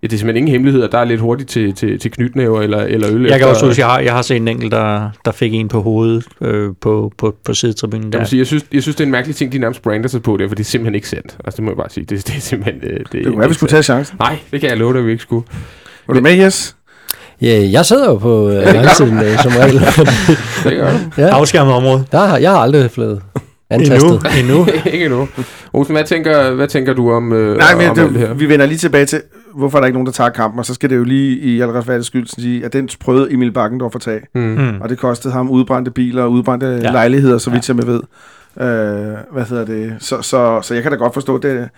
det er simpelthen ingen hemmelighed, at der er lidt hurtigt til, til, til knytnæver eller, eller øl. Jeg kan også huske, jeg har, jeg har set en enkelt, der, der fik en på hovedet øh, på, på, på sidetribunen. Jeg, Der. må sige, jeg, synes, jeg synes, det er en mærkelig ting, de nærmest brander sig på det, for det er simpelthen ikke sandt. Altså, det må jeg bare sige. Det, det er simpelthen... øh, Det, Det kunne være, vi skulle tage chancen. Nej, det kan jeg love dig, at vi ikke skulle. Var du med, Yes? Ja, jeg sidder jo på øh, langsiden øh, som regel. Det gør du. ja, Afskærmet område. der har, jeg har aldrig blevet antastet. Endnu. Endnu. ikke endnu. Olsen, hvad tænker, hvad tænker du om, øh, Nej, men om alt det det, her? vi vender lige tilbage til, hvorfor er der ikke nogen, der tager kampen, og så skal det jo lige i al retfærdig skyld sige, at den prøvede Emil Bakkendorf at tage, Mm. Mm. og det kostede ham udbrændte biler og udbrændte ja. Ja. lejligheder, så vidt jeg med ved. Øh, hvad hedder det? Så, så, så jeg kan da godt forstå det,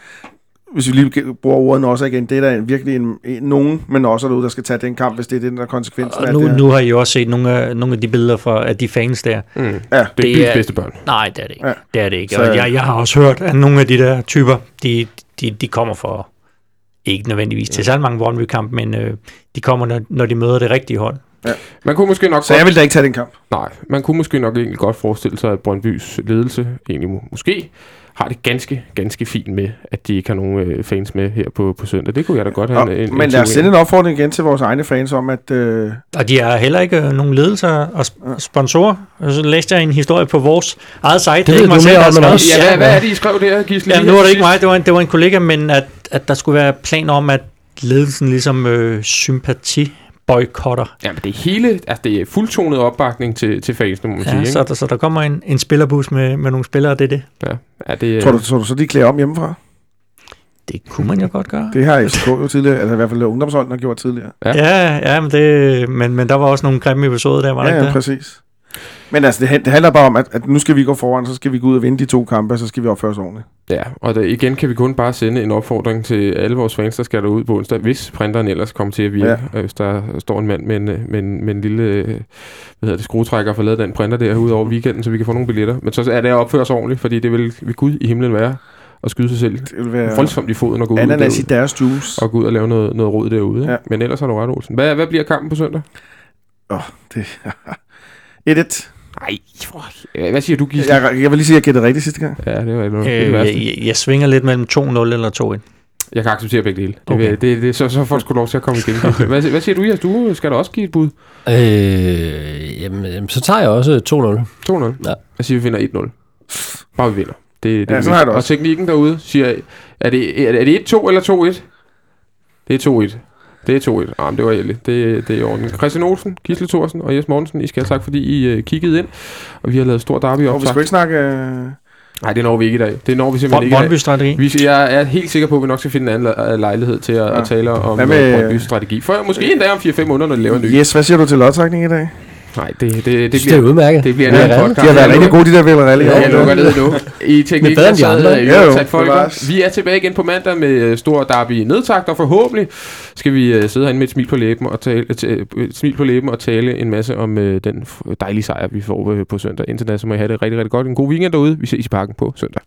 hvis vi lige bruger ordet også igen, det er da virkelig en, en, nogen, men også derude, der skal tage den kamp, hvis det er den, der er konsekvensen af Og nu, det. her. nu har I jo også set nogle af, nogle af de billeder fra af de fans der. Mm. Ja. Det er Det byens er- bedste børn. Nej, det er det ikke. Ja. Ja. Det er det ikke. Så- jeg, jeg har også hørt, at nogle af de der typer, de, de, de kommer for, ikke nødvendigvis til særlig mange Brøndby-kamp, men øh, de kommer, når, når de møder det rigtige hold. Man kunne måske nok Så jeg vil da ikke tage den kamp. Nej, man kunne måske nok egentlig godt forestille sig, at Brøndbys ledelse egentlig må, måske har det ganske, ganske fint med, at de ikke har nogen øh, fans med her på, på søndag. Det kunne jeg da godt have Og, en, en, men en lad os sende en opfordring igen til vores egne fans om, at øh, Og de har heller ikke øh, nogen ledelser og sp- sponsorer. Og så læste jeg en historie på vores eget site. Det er ved ikke mig selv, mere der os. Ja, hvad, hvad er det, I skrev der, Gisle? Ja, nu var det ikke mig, det var en, det var en kollega, men at, at der skulle være planer om, at ledelsen ligesom øh, sympati boykotter. Ja, men det er hele, altså det er fuldtonet opbakning til, til fansene, må man sige. Ja, Ikke? så, der, så der kommer en, en spillerbus med, med nogle spillere, det er det. Ja, ja, det, er- tror, du, tror du så, de klæder om hjemmefra? Det kunne man jo godt gøre. Det har FCK jo tidligere, eller i hvert fald ungdomsholden har gjort tidligere. Ja. Ja, ja men, det, men, men der var også nogle grimme episoder der, var der Ja, ikke ja, det? præcis. Men altså, det, det handler bare om, at, at nu skal vi gå foran, så skal vi gå ud og vinde de to kampe, og så skal vi opføre os ordentligt. Ja, og der, igen kan vi kun bare sende en opfordring til alle vores fans, der skal derud på onsdag, hvis printeren ellers kommer til at virke. Ja. Ja. Hvis der står en mand med en, øh, med en, med en lille øh, hvad hedder det, skruetrækker og får lavet den printer der ud over weekenden, så vi kan få nogle billetter. Men så er det at opføre sig ordentligt, fordi det vil ved Gud i himlen være at skyde sig selv Det vil være voldsomt i foden og gå ud, ananas i deres juice. og gå ud og lave noget, noget råd derude. Ja. Men ellers har du ret, Olsen. Hvad, hvad bliver kampen på søndag? Det 1-1. Nej, hvad siger du, Gisle? Jeg, jeg vil lige sige, at jeg gættede rigtigt sidste gang. Ja, det var ikke noget. det det Øh, værste. jeg, jeg, jeg svinger lidt mellem 2-0 eller 2-1. Jeg kan acceptere begge dele. Det, Okay. okay. det, det, så, så får du sgu lov til at komme igen. Hvad, hvad siger du, Jas? Du skal da også give et bud. Øh, jamen, jamen, så tager jeg også 2-0. 2-0. Ja. Jeg siger, vi vinder 1-0. Bare vi vinder. Det, det Ja, er sådan har jeg det Og også. teknikken derude siger, er det, er det 1-2 eller 2-1? Det er 2-1. Det er 2-1. Ah, det var ærligt. Det, det er i orden. Christian Olsen, Gisle Thorsen og Jes Mortensen, I skal have tak, fordi I uh, kiggede ind. Og vi har lavet stor derby Og op. vi skal ikke snakke... Øh, Nej, det når vi ikke i dag. Det når vi simpelthen ikke i dag. Brøndby-strategi. Vi, jeg er helt sikker på, at vi nok skal finde en anden le- lejlighed til at, Ja. at tale om med- Brøndby's strategi. For måske endda om 4-5 måneder, når de laver en ny. yes, hvad siger du til lodtrækning i dag? Nej, det, det, det, Det, det er bliver, udmærket. det bliver en anden podcast. De har været rigtig gode, de der Villarreal. Ja, jeg lukker ned nu. I de der sad, øh, Ja, jo, bevares. Vi er tilbage igen på mandag med øh, stor derby nedtagt, og forhåbentlig skal vi øh, sidde herinde med et smil på læben og tale, et smil på læben og tale en masse om den dejlige sejr, vi får på søndag. Indtil da, så må I have det rigtig, rigtig godt. En god weekend derude. Vi ses i parken på søndag.